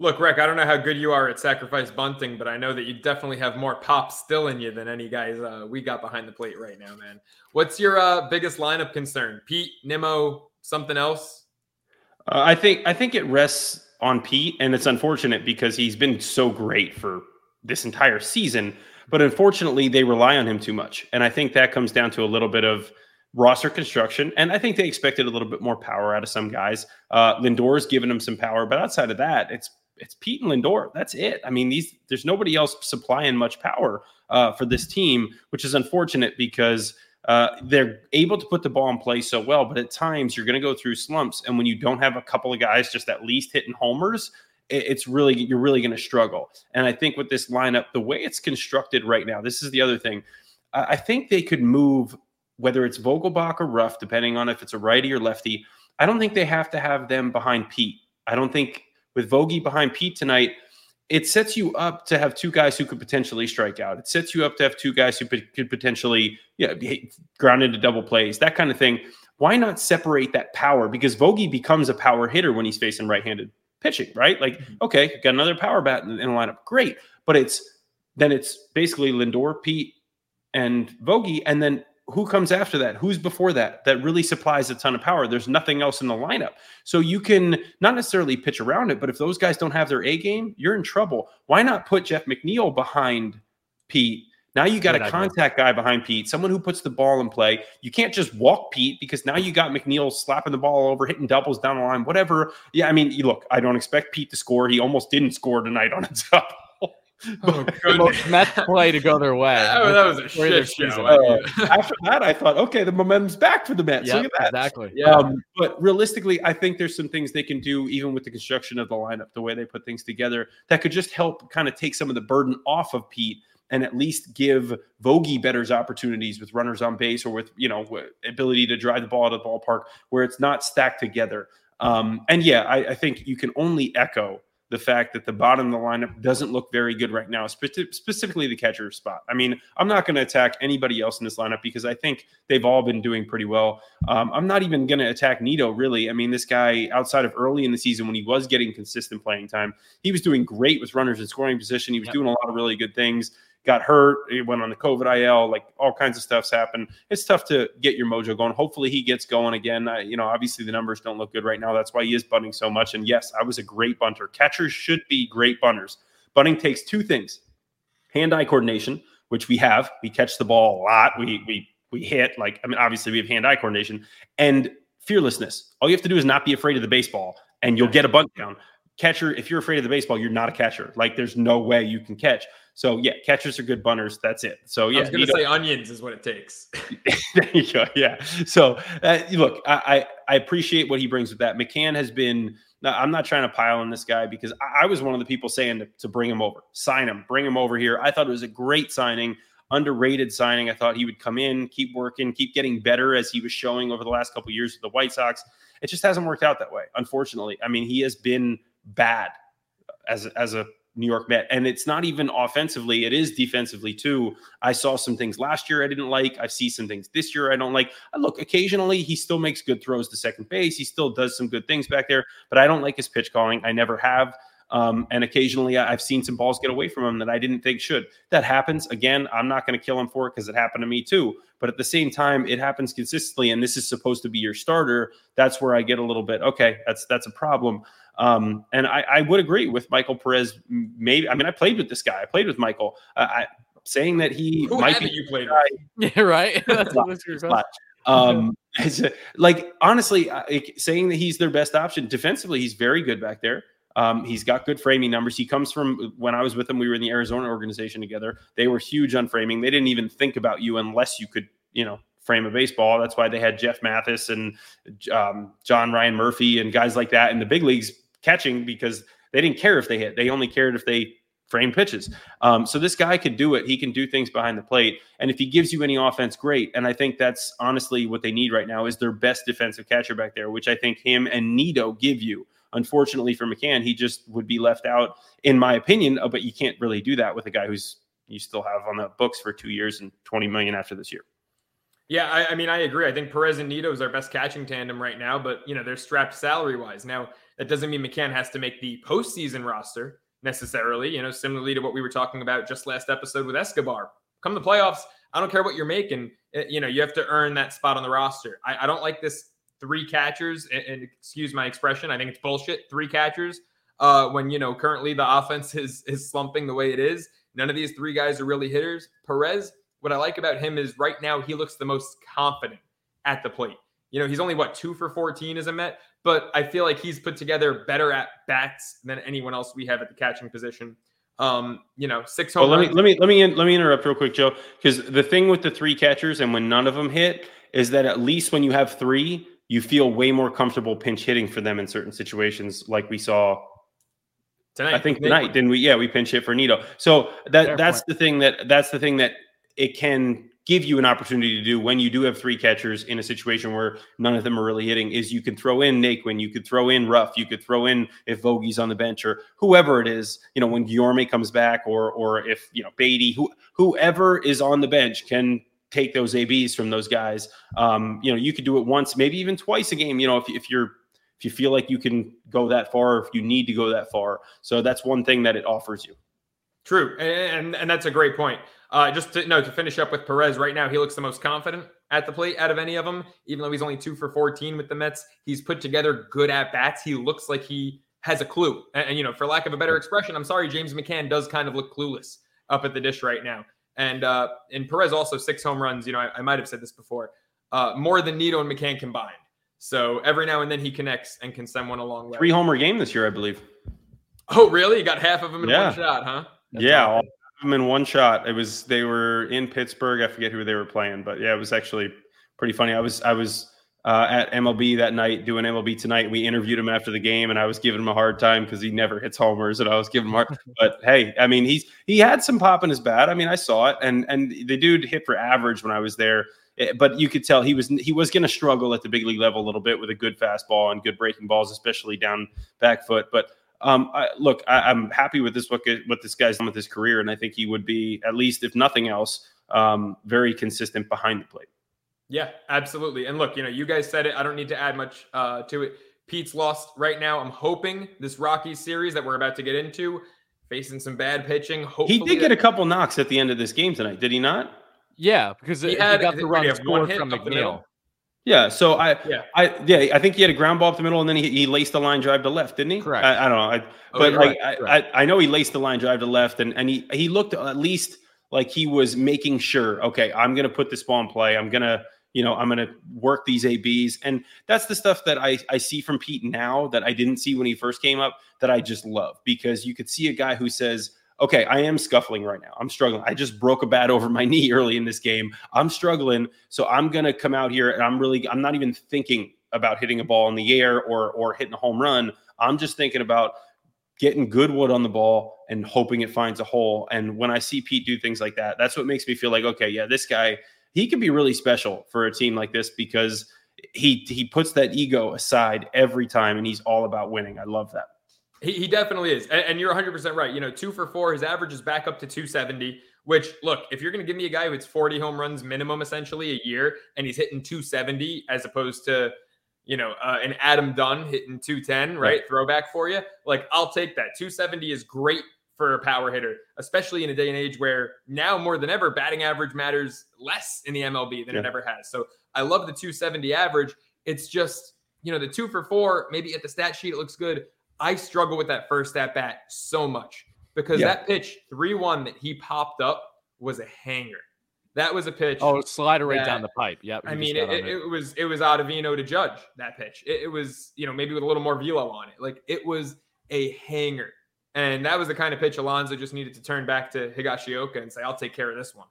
Look, Rec, I don't know how good you are at sacrifice bunting, but I know that you definitely have more pop still in you than any guys uh, we got behind the plate right now, man. What's your uh, biggest lineup concern? Pete, Nimmo, something else? Uh, I think I think it rests on Pete, and it's unfortunate because he's been so great for this entire season. But unfortunately, they rely on him too much, and I think that comes down to a little bit of roster construction. And I think they expected a little bit more power out of some guys. Uh, Lindor's given them some power, but outside of that, it's it's Pete and Lindor. That's it. I mean, these there's nobody else supplying much power uh, for this team, which is unfortunate because uh, they're able to put the ball in play so well, but at times you're going to go through slumps, and when you don't have a couple of guys just at least hitting homers, it's really you're really going to struggle. And I think with this lineup, the way it's constructed right now, this is the other thing. I think they could move whether it's Vogelbach or Ruf, depending on if it's a righty or lefty. I don't think they have to have them behind Pete. I don't think with Vogie behind Pete tonight, it sets you up to have two guys who could potentially strike out. It sets you up to have two guys who could potentially yeah, ground into double plays, that kind of thing. Why not separate that power? Because Vogie becomes a power hitter when he's facing right-handed pitching, right? Like, mm-hmm. okay, got another power bat in, in the lineup, great. But it's then it's basically Lindor, Pete, and Vogie, and then who comes after that? Who's before that? That really supplies a ton of power. There's nothing else in the lineup. So you can not necessarily pitch around it, but if those guys don't have their A game, you're in trouble. Why not put Jeff McNeil behind Pete? Now you got Good a contact idea. guy behind Pete, someone who puts the ball in play. You can't just walk Pete because now you got McNeil slapping the ball over, hitting doubles down the line, whatever. Yeah, I mean, look, I don't expect Pete to score. He almost didn't score tonight on a double. Oh, Mets play to go their way. Oh, that was a shit show. Uh, after that, I thought, okay, the momentum's back for the Mets. Yep, Look at that. Exactly. Yeah. Um, but realistically, I think there's some things they can do, even with the construction of the lineup, the way they put things together, that could just help kind of take some of the burden off of Pete and at least give Vogie better opportunities with runners on base or with you know ability to drive the ball out of the ballpark where it's not stacked together. Um, and yeah, I, I think you can only echo the fact that the bottom of the lineup doesn't look very good right now, spe- specifically the catcher spot. I mean, I'm not going to attack anybody else in this lineup because I think they've all been doing pretty well. Um, I'm not even going to attack Nido, really. I mean, this guy, outside of early in the season when he was getting consistent playing time, he was doing great with runners in scoring position. He was yep. doing a lot of really good things got hurt. He went on the COVID IL. Like all kinds of stuff's happened. It's tough to get your mojo going. Hopefully he gets going again. you know, obviously the numbers don't look good right now. That's why he is bunting so much. And yes, I was a great bunter. Catchers should be great bunters. Bunting takes two things: hand-eye coordination, which we have. We catch the ball a lot. We we we hit. Like I mean, obviously we have hand-eye coordination and fearlessness. All you have to do is not be afraid of the baseball, and you'll get a bunt down catcher, if you're afraid of the baseball, you're not a catcher. Like there's no way you can catch. So yeah, catchers are good bunters. That's it. So yeah, I was going to say onions is what it takes. there you go. Yeah. So uh, look, I, I, I appreciate what he brings with that. McCann has been. I'm not trying to pile on this guy because I, I was one of the people saying to, to bring him over, sign him, bring him over here. I thought it was a great signing underrated signing. I thought he would come in, keep working, keep getting better as he was showing over the last couple years with the White Sox. It just hasn't worked out that way, unfortunately. I mean, he has been bad as as a New York Met. And it's not even offensively, it is defensively too. I saw some things last year I didn't like. I see some things this year I don't like. I look, occasionally he still makes good throws to second base. He still does some good things back there, but I don't like his pitch calling. I never have. Um, and occasionally I've seen some balls get away from him that I didn't think should. That happens. Again, I'm not going to kill him for it because it happened to me too. But at the same time, it happens consistently, and this is supposed to be your starter. That's where I get a little bit okay. That's that's a problem. Um, and I, I, would agree with Michael Perez. Maybe I mean I played with this guy. I played with Michael. Uh, I, saying that he Who might be you played with? Yeah, right. that's, um, like honestly, saying that he's their best option defensively, he's very good back there. Um, he's got good framing numbers. He comes from when I was with him, we were in the Arizona organization together. They were huge on framing. They didn't even think about you unless you could, you know, frame a baseball. That's why they had Jeff Mathis and um, John Ryan Murphy and guys like that in the big leagues catching because they didn't care if they hit. They only cared if they frame pitches. Um, so this guy can do it. He can do things behind the plate. And if he gives you any offense, great. And I think that's honestly what they need right now is their best defensive catcher back there, which I think him and Nido give you. Unfortunately for McCann, he just would be left out, in my opinion. Uh, but you can't really do that with a guy who's you still have on the books for two years and 20 million after this year. Yeah, I, I mean, I agree. I think Perez and Nido is our best catching tandem right now, but you know they're strapped salary wise. Now that doesn't mean McCann has to make the postseason roster necessarily. You know, similarly to what we were talking about just last episode with Escobar. Come the playoffs, I don't care what you're making. Eh, you know, you have to earn that spot on the roster. I, I don't like this three catchers, and, and, excuse my expression, I think it's bullshit. Three catchers uh, when you know currently the offense is is slumping the way it is. None of these three guys are really hitters. Perez, what I like about him is right now he looks the most confident at the plate. You know, he's only what two for 14 as a Met, but I feel like he's put together better at bats than anyone else we have at the catching position. Um, you know, six home. Well, let me let me let me let me interrupt real quick, Joe, because the thing with the three catchers and when none of them hit is that at least when you have three, you feel way more comfortable pinch hitting for them in certain situations, like we saw tonight. I think tonight, didn't we? Yeah, we pinch hit for Nido. So that Fair that's point. the thing that that's the thing that it can give you an opportunity to do when you do have three catchers in a situation where none of them are really hitting is you can throw in Naquin, you could throw in Ruf, you could throw in if Vogel's on the bench or whoever it is, you know, when Guillorme comes back or or if you know Baty, who whoever is on the bench can take those ABs from those guys. Um, you know, you could do it once, maybe even twice a game, you know, if, if you're if you feel like you can go that far, if you need to go that far. So that's one thing that it offers you. True. And and that's a great point. Uh, just to no to finish up with Perez right now, he looks the most confident at the plate out of any of them. Even though he's only two for 14 with the Mets, he's put together good at bats. He looks like he has a clue. And, and, you know, for lack of a better expression, I'm sorry, James McCann does kind of look clueless up at the dish right now. And uh, and Perez also six home runs. You know, I, I might have said this before, uh, more than Nido and McCann combined. So every now and then he connects and can send one along. Three homer game this year, I believe. Oh, really? You got half of them in yeah. one shot, huh? That's yeah, all them in one shot. It was they were in Pittsburgh. I forget who they were playing, but yeah, it was actually pretty funny. I was I was uh, at MLB that night doing MLB tonight. We interviewed him after the game, and I was giving him a hard time because he never hits homers, and I was giving him hard. but hey, I mean, he's he had some pop in his bat. I mean, I saw it, and and the dude hit for average when I was there. Eh, but you could tell he was he was going to struggle at the big league level a little bit with a good fastball and good breaking balls, especially down back foot. But um, I, look, I, am happy with this what, what this guy's done with his career, and I think he would be at least, if nothing else, um, very consistent behind the plate. Yeah, absolutely. And look, you know, you guys said it. I don't need to add much uh, to it. Pete's lost right now. I'm hoping this Rockies series that we're about to get into, facing some bad pitching. Hopefully he did get a couple knocks at the end of this game tonight, did he not? Yeah, because he, had, he got the run scored from McNeil. Yeah, so I, yeah, I, yeah, I think he had a ground ball up the middle, and then he, he laced the line drive to left, didn't he? Correct. I, I don't know, I, oh, but like right. I, I, I know he laced the line drive to left, and and he he looked at least like he was making sure, okay, I'm gonna put this ball in play. I'm gonna, you know, I'm gonna work these ABs, and that's the stuff that I I see from Pete now that I didn't see when he first came up that I just love because you could see a guy who says okay, I am scuffling right now. I'm struggling. I just broke a bat over my knee early in this game. I'm struggling. So I'm going to come out here and I'm really, I'm not even thinking about hitting a ball in the air or, or hitting a home run. I'm just thinking about getting good wood on the ball and hoping it finds a hole. And when I see Pete do things like that, that's what makes me feel like, okay, yeah, this guy, he could be really special for a team like this because he he puts that ego aside every time and he's all about winning. I love that. He, he definitely is. And, and, you're 100% right. You know, two for four, his average is back up to 270, which, look, if you're going to give me a guy who hits 40 home runs minimum essentially a year and he's hitting 270 as opposed to, you know, uh, an Adam Dunn hitting 210, right? Throwback for you. Like, I'll take that. 270 is great for a power hitter, especially in a day and age where now more than ever, batting average matters less in the MLB than yeah. it ever has. So I love the 270 average. It's just, you know, the two for four, maybe at the stat sheet, it looks good. I struggle with that first at bat so much because yeah. that pitch 3 1 that he popped up was a hanger. That was a pitch. Oh, slider right that, down the pipe. Yep. I mean, it, it, it, was it was Ottavino to judge that pitch. It, it, was you know maybe with a little more velo on it. Like it was a hanger, and that was the kind of pitch Alonso just needed to turn back to Higashioka and say, "I'll take care of this one."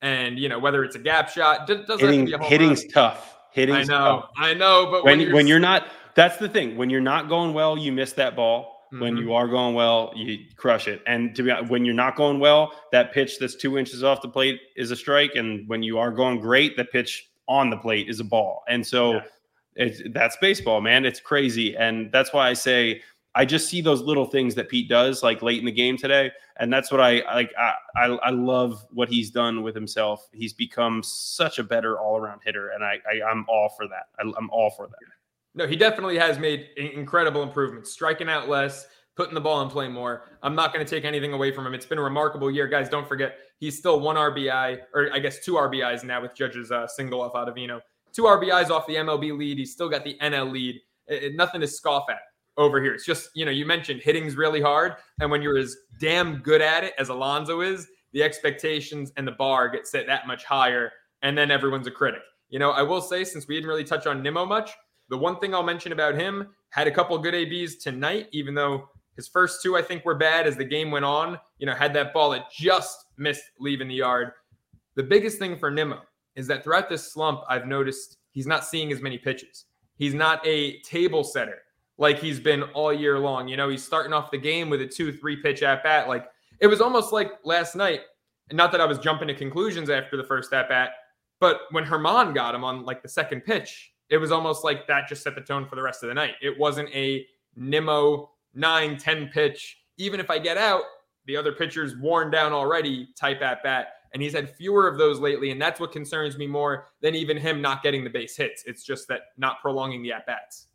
And you know whether it's a gap shot, doesn't Hitting, hitting's run. tough. Hitting's I know, tough. I know, but when when you're, when you're not that's the thing. When you're not going well, you miss that ball. Mm-hmm. When you are going well, you crush it. And to be honest, when you're not going well, that pitch that's two inches off the plate is a strike. And when you are going great, the pitch on the plate is a ball. And so yeah. it's that's baseball, man. It's crazy. And that's why I say I just see those little things that Pete does, like late in the game today, and that's what I like. I I, I love what he's done with himself. He's become such a better all around hitter, and I, I am all for that. I, I'm all for that. No, he definitely has made incredible improvements, striking out less, putting the ball in play more. I'm not going to take anything away from him. It's been a remarkable year, guys. Don't forget, he's still one RBI, or I guess two RBIs now with Judge's uh, single off Ottavino. Two RBIs off the MLB lead. He's still got the NL lead. It, it, nothing to scoff at over here. It's just, you know, you mentioned hitting's really hard. And when you're as damn good at it as Alonso is, the expectations and the bar get set that much higher. And then everyone's a critic. You know, I will say, since we didn't really touch on Nimmo much, the one thing I'll mention about him had a couple good ABs tonight, even though his first two I think were bad as the game went on. You know, had that ball that just missed leaving the yard. The biggest thing for Nimmo is that throughout this slump, I've noticed he's not seeing as many pitches. He's not a table setter like he's been all year long. You know, he's starting off the game with a two, three pitch at bat. Like it was almost like last night. And not that I was jumping to conclusions after the first at bat, but when Germán got him on like the second pitch, it was almost like that just set the tone for the rest of the night. It wasn't a Nimmo 9 10 pitch. Even if I get out, the other pitcher's worn down already type at bat. And he's had fewer of those lately. And that's what concerns me more than even him not getting the base hits. It's just that not prolonging the at bats.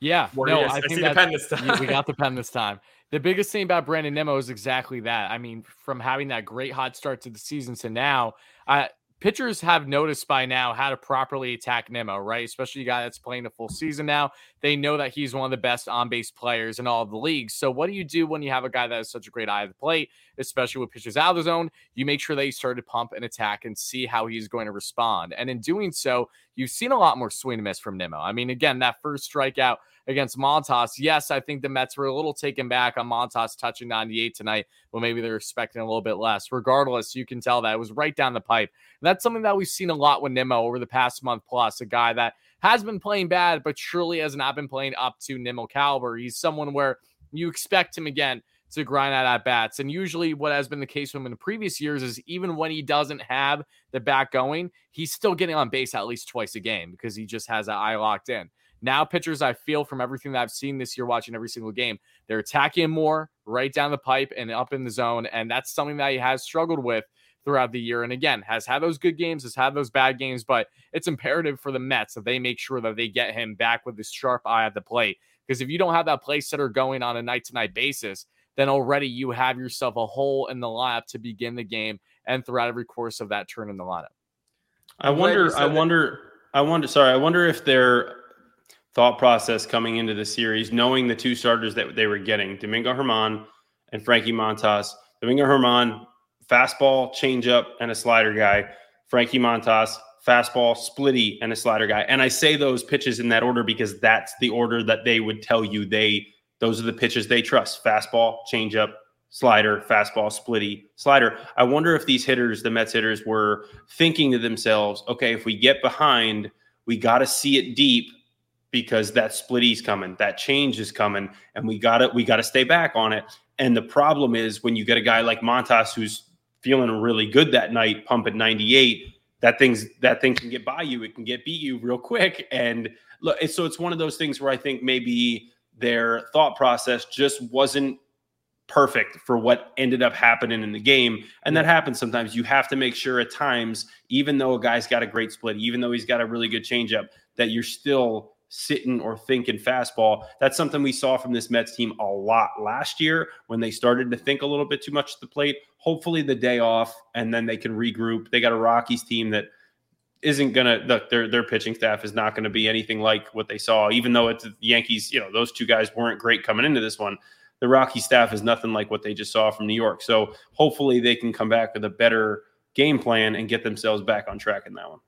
Yeah, no, I, I think the pen this time. we got the pen this time. The biggest thing about Brandon Nimmo is exactly that. I mean, from having that great hot start to the season to now, I pitchers have noticed by now how to properly attack Nimmo, right? Especially a guy that's playing a full season now. They know that he's one of the best on base players in all of the leagues. So, what do you do when you have a guy that has such a great eye of the plate, especially with pitchers out of the zone? You make sure you start to pump and attack and see how he's going to respond. And in doing so, you've seen a lot more swing and miss from Nimmo. I mean, again, that first strikeout against Montas. Yes, I think the Mets were a little taken back on Montas touching 98 tonight, but maybe they're expecting a little bit less. Regardless, you can tell that it was right down the pipe. And that's something that we've seen a lot with Nimmo over the past month plus. A guy that has been playing bad, but surely has not been playing up to Nimmo caliber. He's someone where you expect him again to grind out at bats. And usually, what has been the case with him in the previous years is even when he doesn't have the bat going, he's still getting on base at least twice a game because he just has that eye locked in. Now, pitchers, I feel from everything that I've seen this year, watching every single game, they're attacking more right down the pipe and up in the zone. And that's something that he has struggled with throughout the year. And again, has had those good games, has had those bad games, but it's imperative for the Mets that they make sure that they get him back with this sharp eye at the plate. Because if you don't have that play setter going on a night to night basis, then already you have yourself a hole in the lineup to begin the game and throughout every course of that turn in the lineup. I wonder, I wonder, I wonder, sorry, I wonder if they're thought process coming into the series, knowing the two starters that they were getting, Domingo Germán and Frankie Montas. Domingo Germán, fastball, changeup, and a slider guy. Frankie Montas, fastball, splitty, and a slider guy. And I say those pitches in that order because that's the order that they would tell you they those are the pitches they trust. Fastball, changeup, slider, fastball, splitty, slider. I wonder if these hitters, the Mets hitters, were thinking to themselves, okay, if we get behind, we got to see it deep because that splitty's coming, that change is coming, and we got to we got to stay back on it. And the problem is when you get a guy like Montas who's feeling really good that night, pumping 98, that thing's that thing can get by you. It can get beat you real quick. And look, so it's one of those things where I think maybe their thought process just wasn't perfect for what ended up happening in the game. And that happens sometimes. You have to make sure at times, even though a guy's got a great split, even though he's got a really good changeup, that you're still sitting or thinking fastball. That's something we saw from this Mets team a lot last year when they started to think a little bit too much at the plate. Hopefully, the day off and then they can regroup. They got a Rockies team that isn't gonna look their their pitching staff is not gonna be anything like what they saw, even though it's the Yankees, you know, those two guys weren't great coming into this one. The Rocky staff is nothing like what they just saw from New York. So hopefully they can come back with a better game plan and get themselves back on track in that one.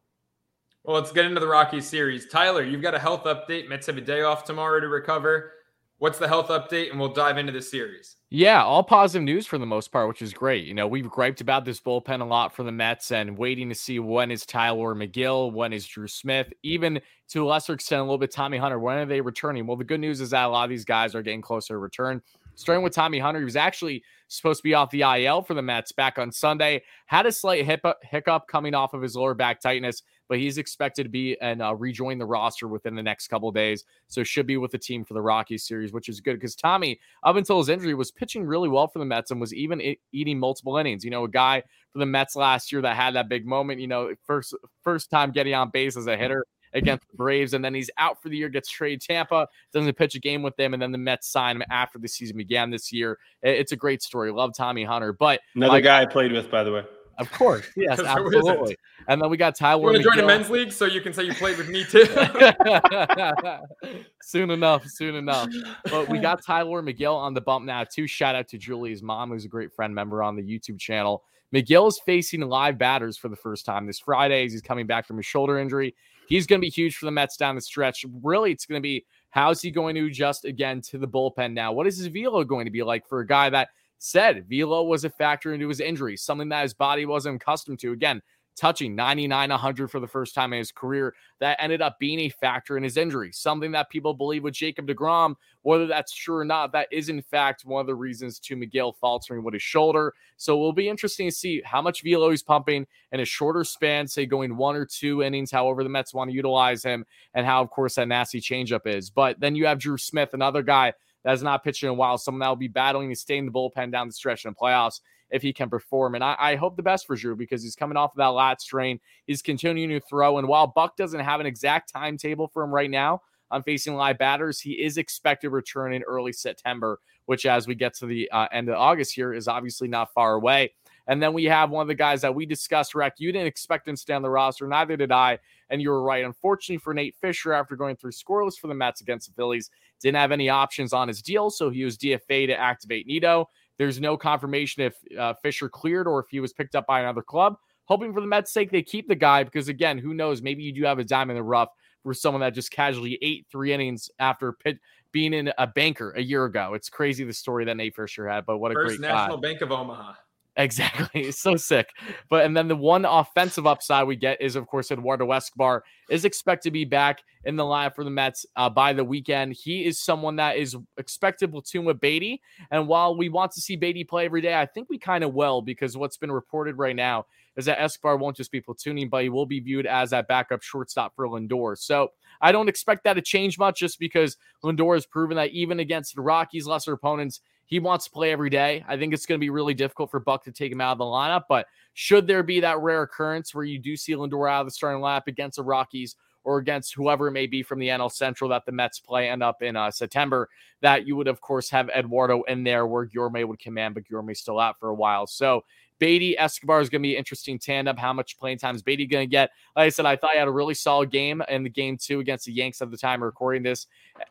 Well, let's get into the Rockies series. Tyler, you've got a health update. Mets have a day off tomorrow to recover. What's the health update? And we'll dive into the series. Yeah, all positive news for the most part, which is great. You know, we've griped about this bullpen a lot for the Mets and waiting to see when is Tyler Megill, when is Drew Smith, even to a lesser extent, a little bit Tommy Hunter. When are they returning? Well, the good news is that a lot of these guys are getting closer to return. Starting with Tommy Hunter, he was actually supposed to be off the IL for the Mets back on Sunday. Had a slight hip hiccup coming off of his lower back tightness, but he's expected to be and uh, rejoin the roster within the next couple days. So should be with the team for the Rockies series, which is good because Tommy, up until his injury, was pitching really well for the Mets and was even eating multiple innings. You know, a guy for the Mets last year that had that big moment. You know, first first time getting on base as a hitter against the Braves, and then he's out for the year, gets traded Tampa, doesn't pitch a game with them, and then the Mets sign him after the season began this year. It's a great story. Love Tommy Hunter, but another guy I played with, by the way. Of course, yes, absolutely. And then we got Tyler. You want to join a men's league so you can say you played with me too? soon enough, soon enough. But we got Tyler Megill on the bump now too. Shout out to Julie's mom, who's a great friend member on the YouTube channel. Megill is facing live batters for the first time this Friday as he's coming back from a shoulder injury. He's going to be huge for the Mets down the stretch. Really, it's going to be how's he going to adjust again to the bullpen now? What is his velo going to be like for a guy that said velo was a factor into his injury, something that his body wasn't accustomed to? Again, touching 99 100 for the first time in his career that ended up being a factor in his injury something that people believe with jacob deGrom. Whether that's true or not that is in fact one of the reasons to Megill faltering with his shoulder. So it will be interesting to see how much velo he's pumping in a shorter span say going one or two innings however the mets want to utilize him and how of course that nasty changeup is. But then you have drew smith another guy that has not pitched in a while someone that will be battling to stay in the bullpen down the stretch in the playoffs if he can perform. And I, I hope the best for Drew because he's coming off of that lat strain. He's continuing to throw. And while Buck doesn't have an exact timetable for him right now on facing live batters, he is expected to return in early September, which as we get to the uh, end of August here is obviously not far away. And then we have one of the guys that we discussed, Rec. You didn't expect him to stay on the roster, neither did I. And you were right. Unfortunately for Nate Fisher, after going through scoreless for the Mets against the Phillies, didn't have any options on his deal. So he was DFA to activate Nido. There's no confirmation if uh, Fisher cleared or if he was picked up by another club. Hoping for the Mets' sake, they keep the guy because, again, who knows? Maybe you do have a dime in the rough for someone that just casually ate three innings after pit, being in a banker a year ago. It's crazy the story that Nate Fisher had, but what a First great National guy. Bank of Omaha. Exactly. It's so sick. But and then the one offensive upside we get is, of course, Eduardo Escobar is expected to be back in the line for the Mets uh, by the weekend. He is someone that is expected to platoon with Baty. And while we want to see Baty play every day, I think we kind of will because what's been reported right now is that Escobar won't just be platooning, but he will be viewed as that backup shortstop for Lindor. So I don't expect that to change much just because Lindor has proven that even against the Rockies' lesser opponents, he wants to play every day. I think it's going to be really difficult for Buck to take him out of the lineup. But should there be that rare occurrence where you do see Lindor out of the starting lineup against the Rockies or against whoever it may be from the NL Central that the Mets play end up in uh, September, that you would of course have Eduardo in there where Guillorme would command, but Guillorme's still out for a while. So Baty Escobar is going to be interesting tandem. How much playing time is Baty going to get? Like I said, I thought he had a really solid game in the game two against the Yanks at the time recording this.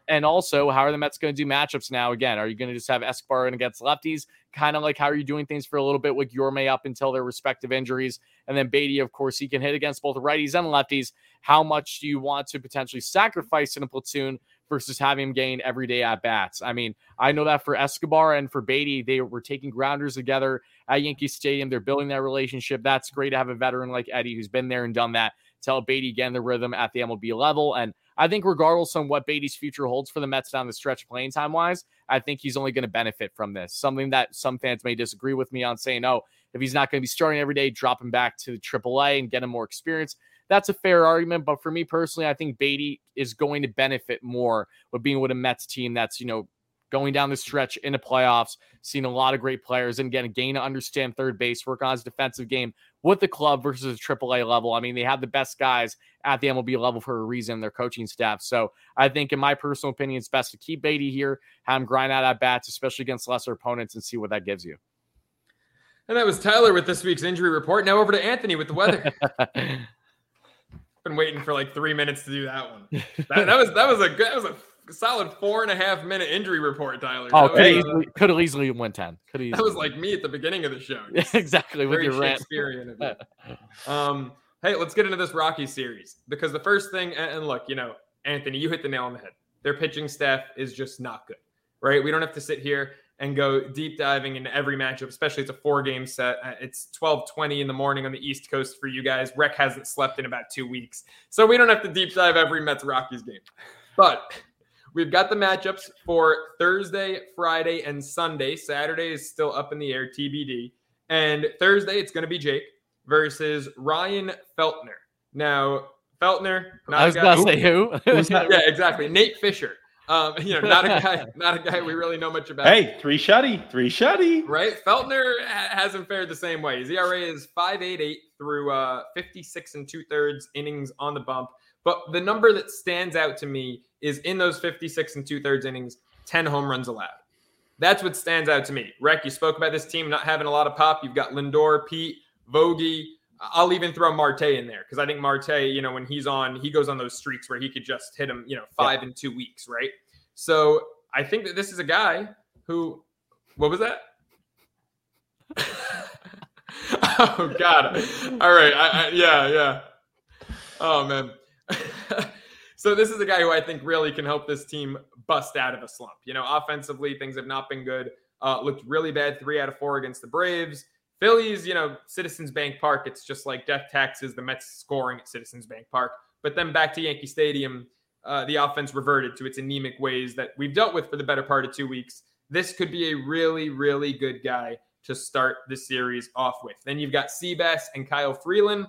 And also, how are the Mets going to do matchups now? Again, are you going to just have Escobar in against lefties? Kind of like how are you doing things for a little bit with Guillorme up until their respective injuries? And then Baty, of course, he can hit against both righties and lefties. How much do you want to potentially sacrifice in a platoon versus having him gain everyday at bats. I mean, I know that for Escobar and for Baty, they were taking grounders together at Yankee Stadium. They're building that relationship. That's great to have a veteran like Eddie who's been there and done that. Tell Baty again the rhythm at the MLB level. And I think, regardless on what Baty's future holds for the Mets down the stretch playing time wise, I think he's only going to benefit from this. Something that some fans may disagree with me on saying, oh, if he's not going to be starting every day, drop him back to AAA and get him more experience. That's a fair argument. But for me personally, I think Baty is going to benefit more with being with a Mets team that's, you know, going down the stretch in the playoffs, seeing a lot of great players, and again, gain to understand third base, work on his defensive game with the club versus a AAA level. I mean, they have the best guys at the MLB level for a reason, their coaching staff. So I think, in my personal opinion, it's best to keep Baty here, have him grind out at bats, especially against lesser opponents, and see what that gives you. And that was Tyler with this week's injury report. Now over to Anthony with the weather. Been waiting for like three minutes to do that one. That, that was that was a good that was a solid four and a half minute injury report, Tyler. Oh, could, was, easily, uh, could have easily went ten. Could that was like me at the beginning of the show. Exactly with very your. Shakespearean you. Um, hey, let's get into this Rocky series because the first thing, and look, you know, Anthony, you hit the nail on the head. Their pitching staff is just not good, right? We don't have to sit here and go deep diving into every matchup, especially it's a four game set. Uh, It's 12:20 in the morning on the East Coast for you guys. Rec hasn't slept in about two weeks, so we don't have to deep dive every Mets Rockies game. But we've got the matchups for Thursday, Friday, and Sunday. Saturday is still up in the air, TBD. And Thursday, it's going to be Jake versus Ryan Feltner. Now, Feltner, not I was gonna say who? yeah, exactly. Nate Fisher. Um, you know, not a guy, not a guy we really know much about. Hey, three shutty, three shutty. Right? Feltner ha- hasn't fared the same way. His ERA is 5.88 through uh, 56 and two thirds innings on the bump. But the number that stands out to me is in those 56 and two thirds innings, 10 home runs allowed. That's what stands out to me. Rec, you spoke about this team not having a lot of pop. You've got Lindor, Pete, Vogie. I'll even throw Marte in there because I think Marte, you know, when he's on, he goes on those streaks where he could just hit him, you know, five in two weeks, right? So I think that this is a guy who, what was that? oh God! All right, I, I, yeah, yeah. Oh man. so this is a guy who I think really can help this team bust out of a slump. You know, offensively things have not been good. Uh, looked really bad three out of four against the Braves. Phillies, you know, Citizens Bank Park. It's just like death taxes. The Mets scoring at Citizens Bank Park, but then back to Yankee Stadium, uh, the offense reverted to its anemic ways that we've dealt with for the better part of two weeks. This could be a really, really good guy to start the series off with. Then you've got Seabass and Kyle Freeland.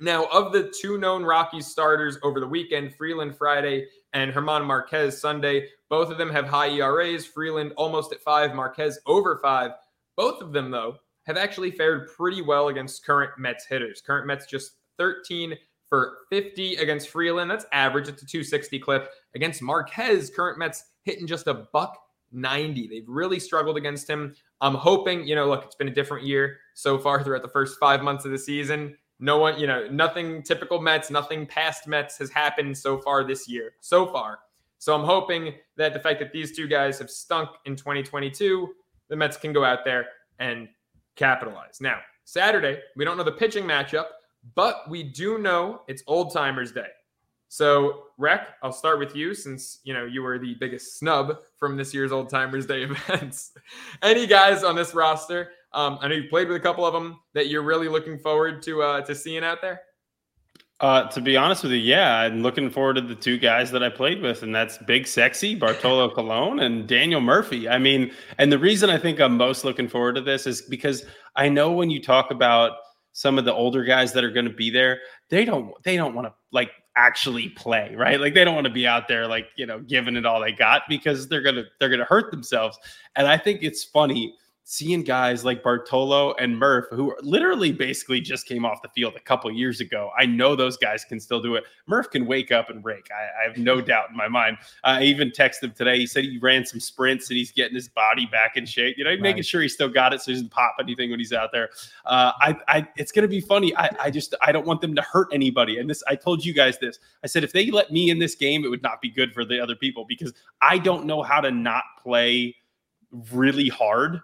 Now, of the two known Rockies starters over the weekend, Freeland Friday and Germán Marquez Sunday, both of them have high ERAs. Freeland almost at five, Marquez over five. Both of them, though, have actually fared pretty well against current Mets hitters. Current Mets just 13 for 50 against Freeland. That's average. It's a 260 clip. Against Marquez, current Mets hitting just a buck 90. They've really struggled against him. I'm hoping, you know, look, it's been a different year so far throughout the first five months of the season. No one, you know, nothing typical Mets, nothing past Mets has happened so far this year, so far. So I'm hoping that the fact that these two guys have stunk in 2022, the Mets can go out there and capitalize. Now, Saturday, we don't know the pitching matchup, but we do know it's Old Timers Day. So, Rec, I'll start with you since you know you were the biggest snub from this year's Old Timers Day events. Any guys on this roster? Um, I know you played with a couple of them that you're really looking forward to uh, to seeing out there. Uh, to be honest with you, yeah, I'm looking forward to the two guys that I played with, and that's Big Sexy, Bartolo Colon, and Daniel Murphy. I mean, and the reason I think I'm most looking forward to this is because I know when you talk about some of the older guys that are going to be there, they don't they don't want to like actually play, right? Like they don't want to be out there like, you know, giving it all they got because they're going to they're going to hurt themselves. And I think it's funny seeing guys like Bartolo and Murph, who literally basically just came off the field a couple years ago. I know those guys can still do it. Murph can wake up and rake. I, I have no doubt in my mind. I even texted him today. He said he ran some sprints and he's getting his body back in shape. You know, making sure he still got it so he doesn't pop anything when he's out there. Uh, I, I, it's going to be funny. I, I just, I don't want them to hurt anybody. And this, I told you guys this. I said if they let me in this game, it would not be good for the other people because I don't know how to not play really hard.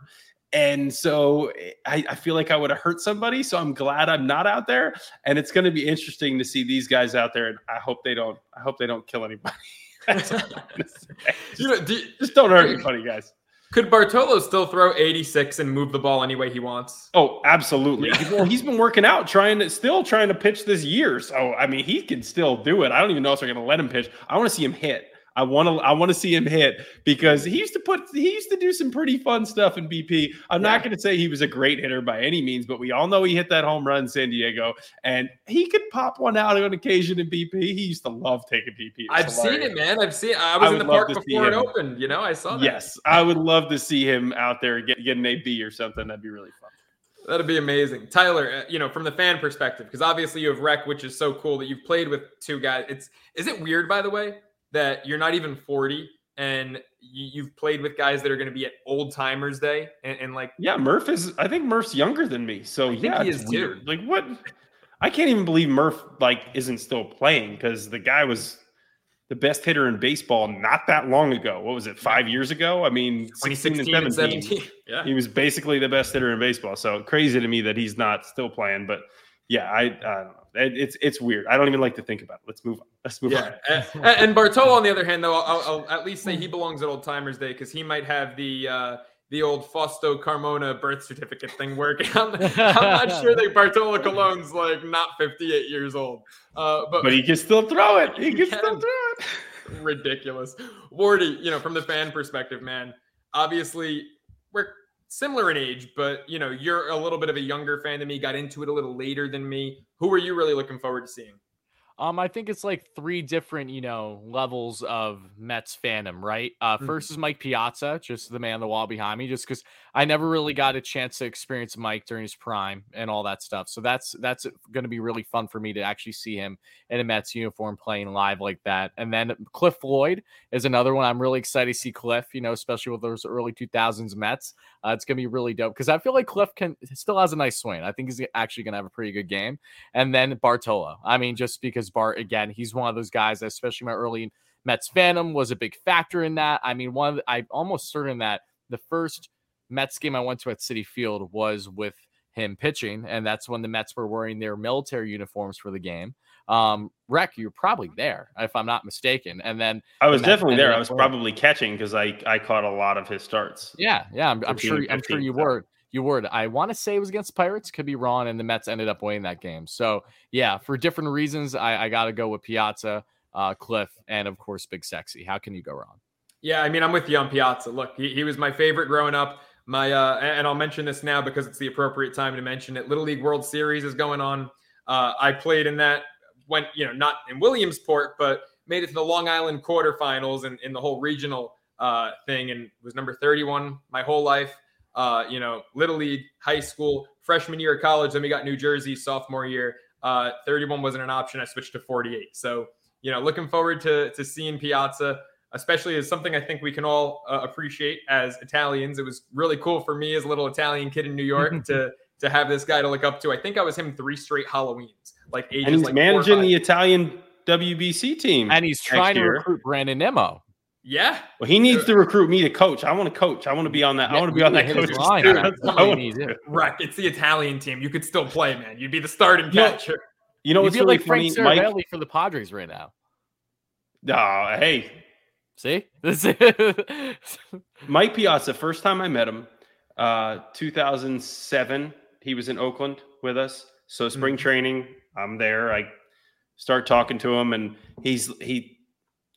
And so eh, I, I feel like I would have hurt somebody. So I'm glad I'm not out there. And it's going to be interesting to see these guys out there. And I hope they don't. I hope they don't kill anybody. That's all I'm gonna say. You know, do, Just don't hurt anybody, guys. could Bartolo still throw 86 and move the ball any way he wants? Oh, absolutely. Well, he's been working out, trying to still trying to pitch this year. So I mean, he can still do it. I don't even know if they're going to let him pitch. I want to see him hit. I want to I want to see him hit because he used to put he used to do some pretty fun stuff in BP. I'm yeah. not going to say he was a great hitter by any means, but we all know he hit that home run in San Diego, and he could pop one out on occasion in BP. He used to love taking BP. It's I've hilarious. seen it, man. I've seen. I was I in the park before it opened. You know, I saw that. Yes, I would love to see him out there get, get an AB or something. That'd be really fun. That'd be amazing, Tyler. Uh, you know, from the fan perspective, because obviously you have Rec, which is so cool that you've played with two guys. It's is it weird, by the way, that you're not even 40 and you, have played with guys that are going to be at old timers day and, and, like yeah murph is i think murph's younger than me so yeah he is weird. too. Like what? I can't even believe murph like isn't still playing because the guy was the best hitter in baseball not that long ago. What was it five years ago? I mean 16 and 17, and 17. yeah. He was basically the best hitter in baseball so crazy to me that he's not still playing but yeah i, I don't know it's it's weird. I don't even like to think about it. Let's move on. Let's move yeah. on. and, and Bartolo, on the other hand, though, I'll, I'll at least say he belongs at Old Timers Day because he might have the uh, the old Fausto Carmona birth certificate thing working. I'm, I'm not sure that Bartolo Colon's like not 58 years old, uh, but but he can still throw it. He, he can, can still throw it. Ridiculous, Wardy. You know, from the fan perspective, man. Obviously, we're similar in age, but you know, you're a little bit of a younger fan than me, got into it a little later than me. Who are you really looking forward to seeing? Um, I think it's like three different, you know, levels of Mets fandom, right? Uh, 1st mm-hmm. is Mike Piazza, just the man on the wall behind me, just because I never really got a chance to experience Mike during his prime and all that stuff. So that's that's going to be really fun for me to actually see him in a Mets uniform playing live like that. And then Cliff Floyd is another one. I'm really excited to see Cliff, you know, especially with those early 2000s Mets. Uh, it's going to be really dope because I feel like Cliff can still has a nice swing. I think he's actually going to have a pretty good game. And then Bartolo. I mean, just because Bart again, he's one of those guys, especially my early Mets fandom was a big factor in that. I mean, one the, I'm almost certain that the first Mets game I went to at Citi Field was with him pitching, and that's when the Mets were wearing their military uniforms for the game. Um, Rec, you're probably there, if I'm not mistaken. And then I was the definitely there. I was probably catching because I I caught a lot of his starts. Yeah, yeah, I'm, I'm sure. I'm sure you were. You were. I want to say it was against Pirates. Could be wrong, and the Mets ended up winning that game. So yeah, for different reasons, I, I got to go with Piazza, uh, Cliff, and of course Big Sexy. How can you go wrong? Yeah, I mean, I'm with you on Piazza. Look, he, he was my favorite growing up. My uh, and I'll mention this now because it's the appropriate time to mention it. Little League World Series is going on. Uh, I played in that. Went you know not in Williamsport, but made it to the Long Island quarterfinals and in the whole regional uh, thing, and was number 31 my whole life. Uh, you know, Little League, high school, freshman year of college. Then we got New Jersey sophomore year. Uh, 31 wasn't an option. I switched to 48. So you know, looking forward to to seeing Piazza especially as something I think we can all uh, appreciate as Italians. It was really cool for me as a little Italian kid in New York to to have this guy to look up to. I think I was him three straight Halloweens, like ages. And he's like managing the Italian WBC team, and he's trying to recruit Brandon Nimmo. Yeah. Well, he needs to recruit me to coach. I want to coach. I want to be on that. Yeah, I want to be on that coach line. right. It's the Italian team. You could still play, man. You'd be the starting catcher. You know, you know what's really like funny, Frank Mike for the Padres right now. Uh, hey, See, this is Mike Piazza. First time I met him, uh, 2007. He was in Oakland with us. So spring mm-hmm. training, I'm there. I start talking to him, and he's he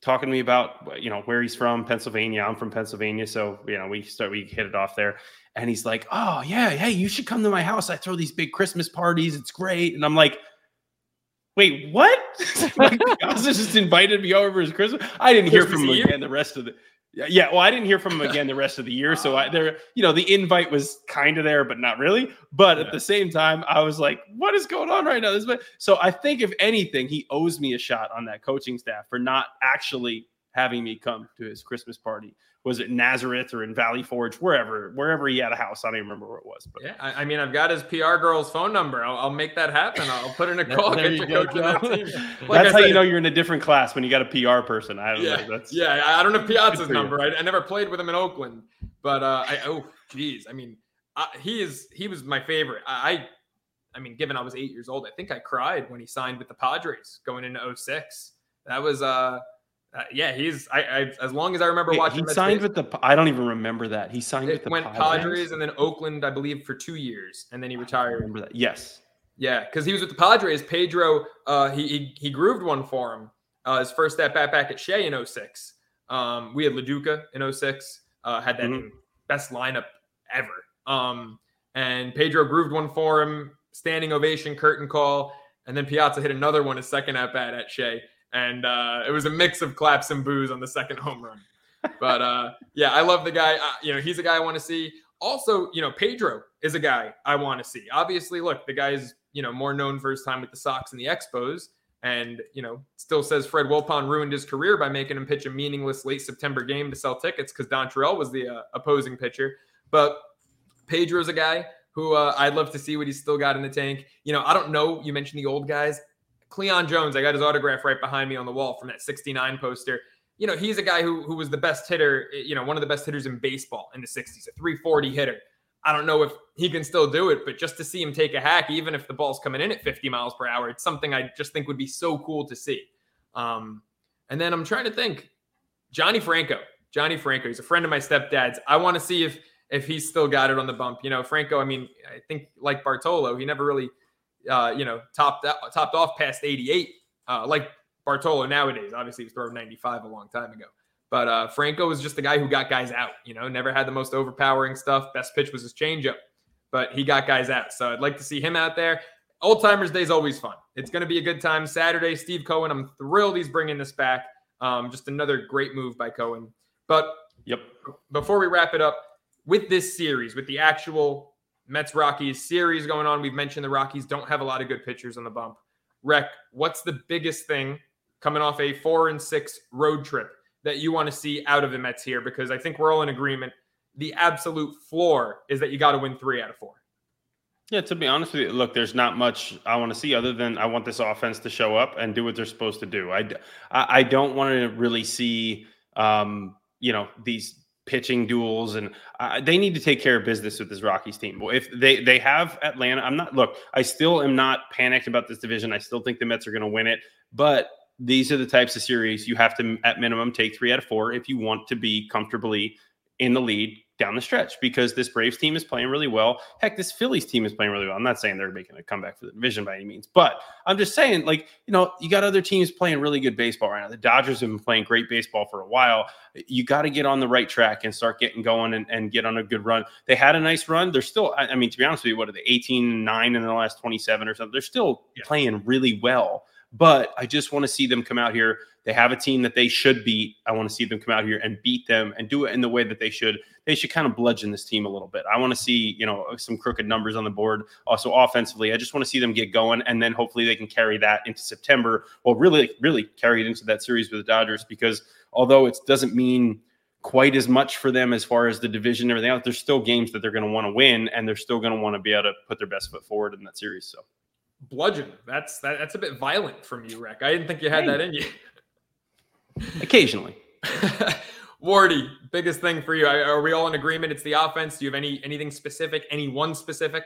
talking to me about you know where he's from, Pennsylvania. I'm from Pennsylvania, so you know we start we hit it off there. And he's like, "Oh yeah, hey, you should come to my house. I throw these big Christmas parties. It's great." And I'm like, Wait, what? like, just invited me over his Christmas. I didn't hear from him again the rest of the. Yeah, well, I didn't hear from him again the rest of the year. So I there, you know, the invite was kind of there, but not really. But yeah. at the same time, I was like, "What is going on right now?" This, so I think if anything, he owes me a shot on that coaching staff for not actually having me come to his Christmas party was it Nazareth or in Valley Forge, wherever, wherever he had a house. I don't even remember where it was. But yeah, I, I mean, I've got his PR girl's phone number. I'll, I'll make that happen. I'll put in a call. there you go, that like that's how said, you know you're in a different class when you got a PR person. I don't yeah, know. That's yeah. I don't have Piazza's number. I, I, never played with him in Oakland, but uh, I oh geez, I mean, uh, he is he was my favorite. I, I mean, given I was eight years old, I think I cried when he signed with the Padres going into 06. That was uh uh, yeah, he's I, I, as long as I remember Wait, watching. He signed with the. I don't even remember that he signed it with the went Padres. Padres and then Oakland, I believe, for two years, and then he retired. I remember that? Yes. Yeah, because he was with the Padres. Pedro, uh, he, he he grooved one for him. Uh, his first at bat back at Shea in 06. Um, we had Lo Duca in 06, uh, had that mm-hmm. best lineup ever. Um, and Pedro grooved one for him, standing ovation, curtain call. And then Piazza hit another one, a second at bat at Shea. And uh, it was a mix of claps and boos on the second home run. But uh, yeah, I love the guy. Uh, you know, he's a guy I want to see. Also, you know, Pedro is a guy I want to see. Obviously, look, the guy's, you know, more known for his time with the Sox and the Expos. And, you know, still says Fred Wilpon ruined his career by making him pitch a meaningless late September game to sell tickets because Dontrelle was the uh, opposing pitcher. But Pedro's a guy who uh, I'd love to see what he's still got in the tank. You know, I don't know. You mentioned the old guys. Cleon Jones, I got his autograph right behind me on the wall from that 69 poster. You know, he's a guy who, who was the best hitter, you know, one of the best hitters in baseball in the 60s, a 340 hitter. I don't know if he can still do it, but just to see him take a hack, even if the ball's coming in at 50 miles per hour, it's something I just think would be so cool to see. Um, and then I'm trying to think Johnny Franco. Johnny Franco, he's a friend of my stepdad's. I want to see if if he's still got it on the bump. You know, Franco, I mean, I think like Bartolo, he never really, uh, you know, topped topped off past 88, uh, like Bartolo nowadays. Obviously, he was throwing 95 a long time ago. But uh, Franco was just the guy who got guys out. You know, never had the most overpowering stuff. Best pitch was his changeup, but he got guys out. So I'd like to see him out there. Old Timers Day is always fun. It's going to be a good time. Saturday, Steve Cohen. I'm thrilled he's bringing this back. Um, just another great move by Cohen. But yep. Before we wrap it up, with this series, with the actual Mets Rockies series going on, we've mentioned the Rockies don't have a lot of good pitchers on the bump. Rec, what's the biggest thing coming off a four and six road trip that you want to see out of the Mets here? Because I think we're all in agreement. The absolute floor is that you got to win three out of four. Yeah, to be honest with you, look, there's not much I want to see other than I want this offense to show up and do what they're supposed to do. I, I don't want to really see, um, you know, these pitching duels, and uh, they need to take care of business with this Rockies team. If they they have Atlanta, I'm not. Look, I still am not panicked about this division. I still think the Mets are going to win it, but these are the types of series you have to, at minimum, take three out of four if you want to be comfortably in the lead down the stretch because this Braves team is playing really well. Heck, this Phillies team is playing really well. I'm not saying they're making a comeback for the division by any means, but I'm just saying, like, you know, you got other teams playing really good baseball right now. The Dodgers have been playing great baseball for a while. You got to get on the right track and start getting going and, and, get on a good run. They had a nice run. They're still, I mean, to be honest with you, what are they, 18 9 in the last 27 or something? They're still yeah. playing really well. But I just want to see them come out here. They have a team that they should beat. I want to see them come out here and beat them and do it in the way that they should. They should kind of bludgeon this team a little bit. I want to see, you know, some crooked numbers on the board. Also offensively, I just want to see them get going and then hopefully they can carry that into September. Well, really, really carry it into that series with the Dodgers because although it doesn't mean quite as much for them as far as the division and everything else, there's still games that they're going to want to win and they're still going to want to be able to put their best foot forward in that series. So bludgeon. That's that, that's a bit violent from you, Rec. I didn't think you had hey. that in you. Occasionally. Wardy, biggest thing for you. Are we all in agreement? It's the offense. Do you have any anything specific? Any one specific?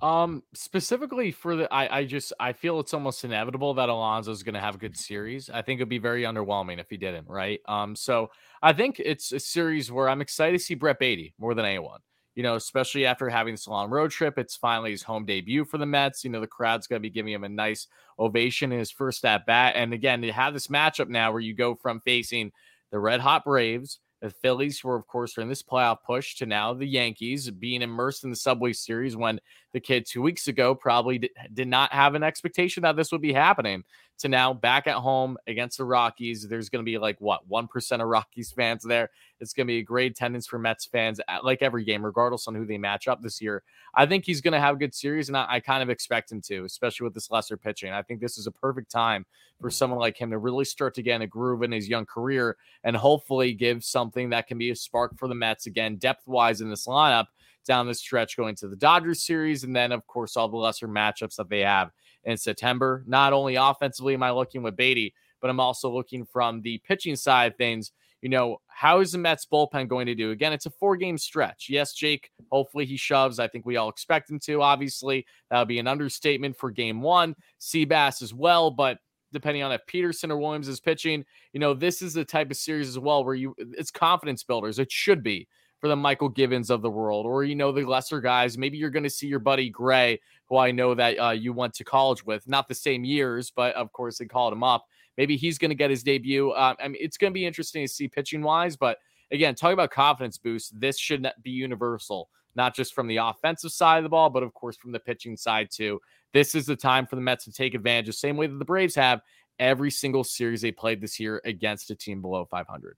Um, specifically for the, I, I just, I feel it's almost inevitable that Alonso is going to have a good series. I think it'd be very underwhelming if he didn't, right? Um, so I think it's a series where I'm excited to see Brett Baty more than anyone you know, especially after having this long road trip. It's finally his home debut for the Mets. You know, the crowd's going to be giving him a nice ovation in his first at bat. And again, to have this matchup now where you go from facing the red hot Braves, the Phillies, who are, of course, are in this playoff push, to now the Yankees being immersed in the Subway Series when the kid two weeks ago probably did not have an expectation that this would be happening to now back at home against the Rockies. There's going to be like what 1% of Rockies fans there. It's going to be a great attendance for Mets fans, at, like every game, regardless on who they match up this year. I think he's going to have a good series, and I, I, kind of expect him to, especially with this lesser pitching. I think this is a perfect time for someone like him to really start to get in a groove in his young career and hopefully give something that can be a spark for the Mets again, depth wise in this lineup down the stretch going to the Dodgers series, and then, of course, all the lesser matchups that they have in September. Not only offensively am I looking with Baty, but I'm also looking from the pitching side of things. You know, how is the Mets bullpen going to do? Again, it's a four game stretch. Yes, Jake, hopefully he shoves. I think we all expect him to. Obviously, that would be an understatement for game one. Seabass as well, but depending on if Peterson or Williams is pitching, you know, this is the type of series as well where you it's confidence builders. It should be for the Mychal Givens of the world, or you know the lesser guys. Maybe you're going to see your buddy Gray, who I know that uh, you went to college with, not the same years, but of course they called him up. Maybe he's going to get his debut. Um, I mean, it's going to be interesting to see pitching wise, but again, talking about confidence boost, this should be universal, not just from the offensive side of the ball, but of course from the pitching side too. This is the time for the Mets to take advantage, the same way that the Braves have every single series they played this year against a team below 500.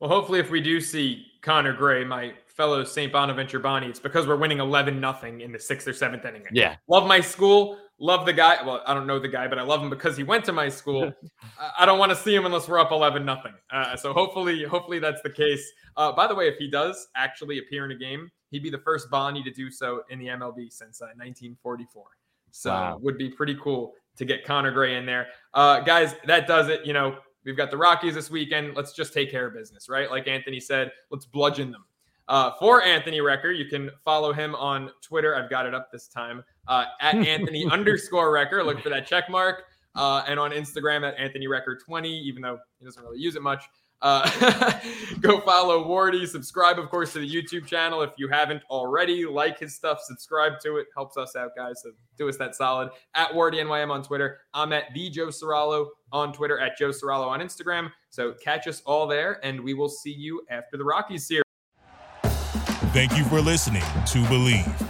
Well, hopefully, if we do see Connor Gray, my fellow St. Bonaventure Bonnie, it's because we're winning 11 nothing in the sixth or seventh inning. Yeah. Love my school. Love the guy. Well, I don't know the guy, but I love him because he went to my school. I don't want to see him unless we're up 11 nothing. Uh, so hopefully, hopefully that's the case. Uh, by the way, if he does actually appear in a game, he'd be the first Bonnie to do so in the MLB since uh, 1944. So wow. would be pretty cool to get Connor Gray in there. Uh, guys, that does it. You know, we've got the Rockies this weekend. Let's just take care of business, right? Like Anthony said, let's bludgeon them. Uh, for Anthony Recker, you can follow him on Twitter. I've got it up this time uh, at Anthony underscore Recker. Look for that check mark. Uh, and on Instagram at Anthony Recker 20, even though he doesn't really use it much. Uh, go follow Wardy. Subscribe, of course, to the YouTube channel if you haven't already. Like his stuff, subscribe to it. Helps us out, guys. So do us that solid. At Wardy NYM on Twitter. I'm at the Joe Serralo on Twitter, at Joe Serralo on Instagram. So catch us all there, and we will see you after the Rockies series. Thank you for listening to Bleav.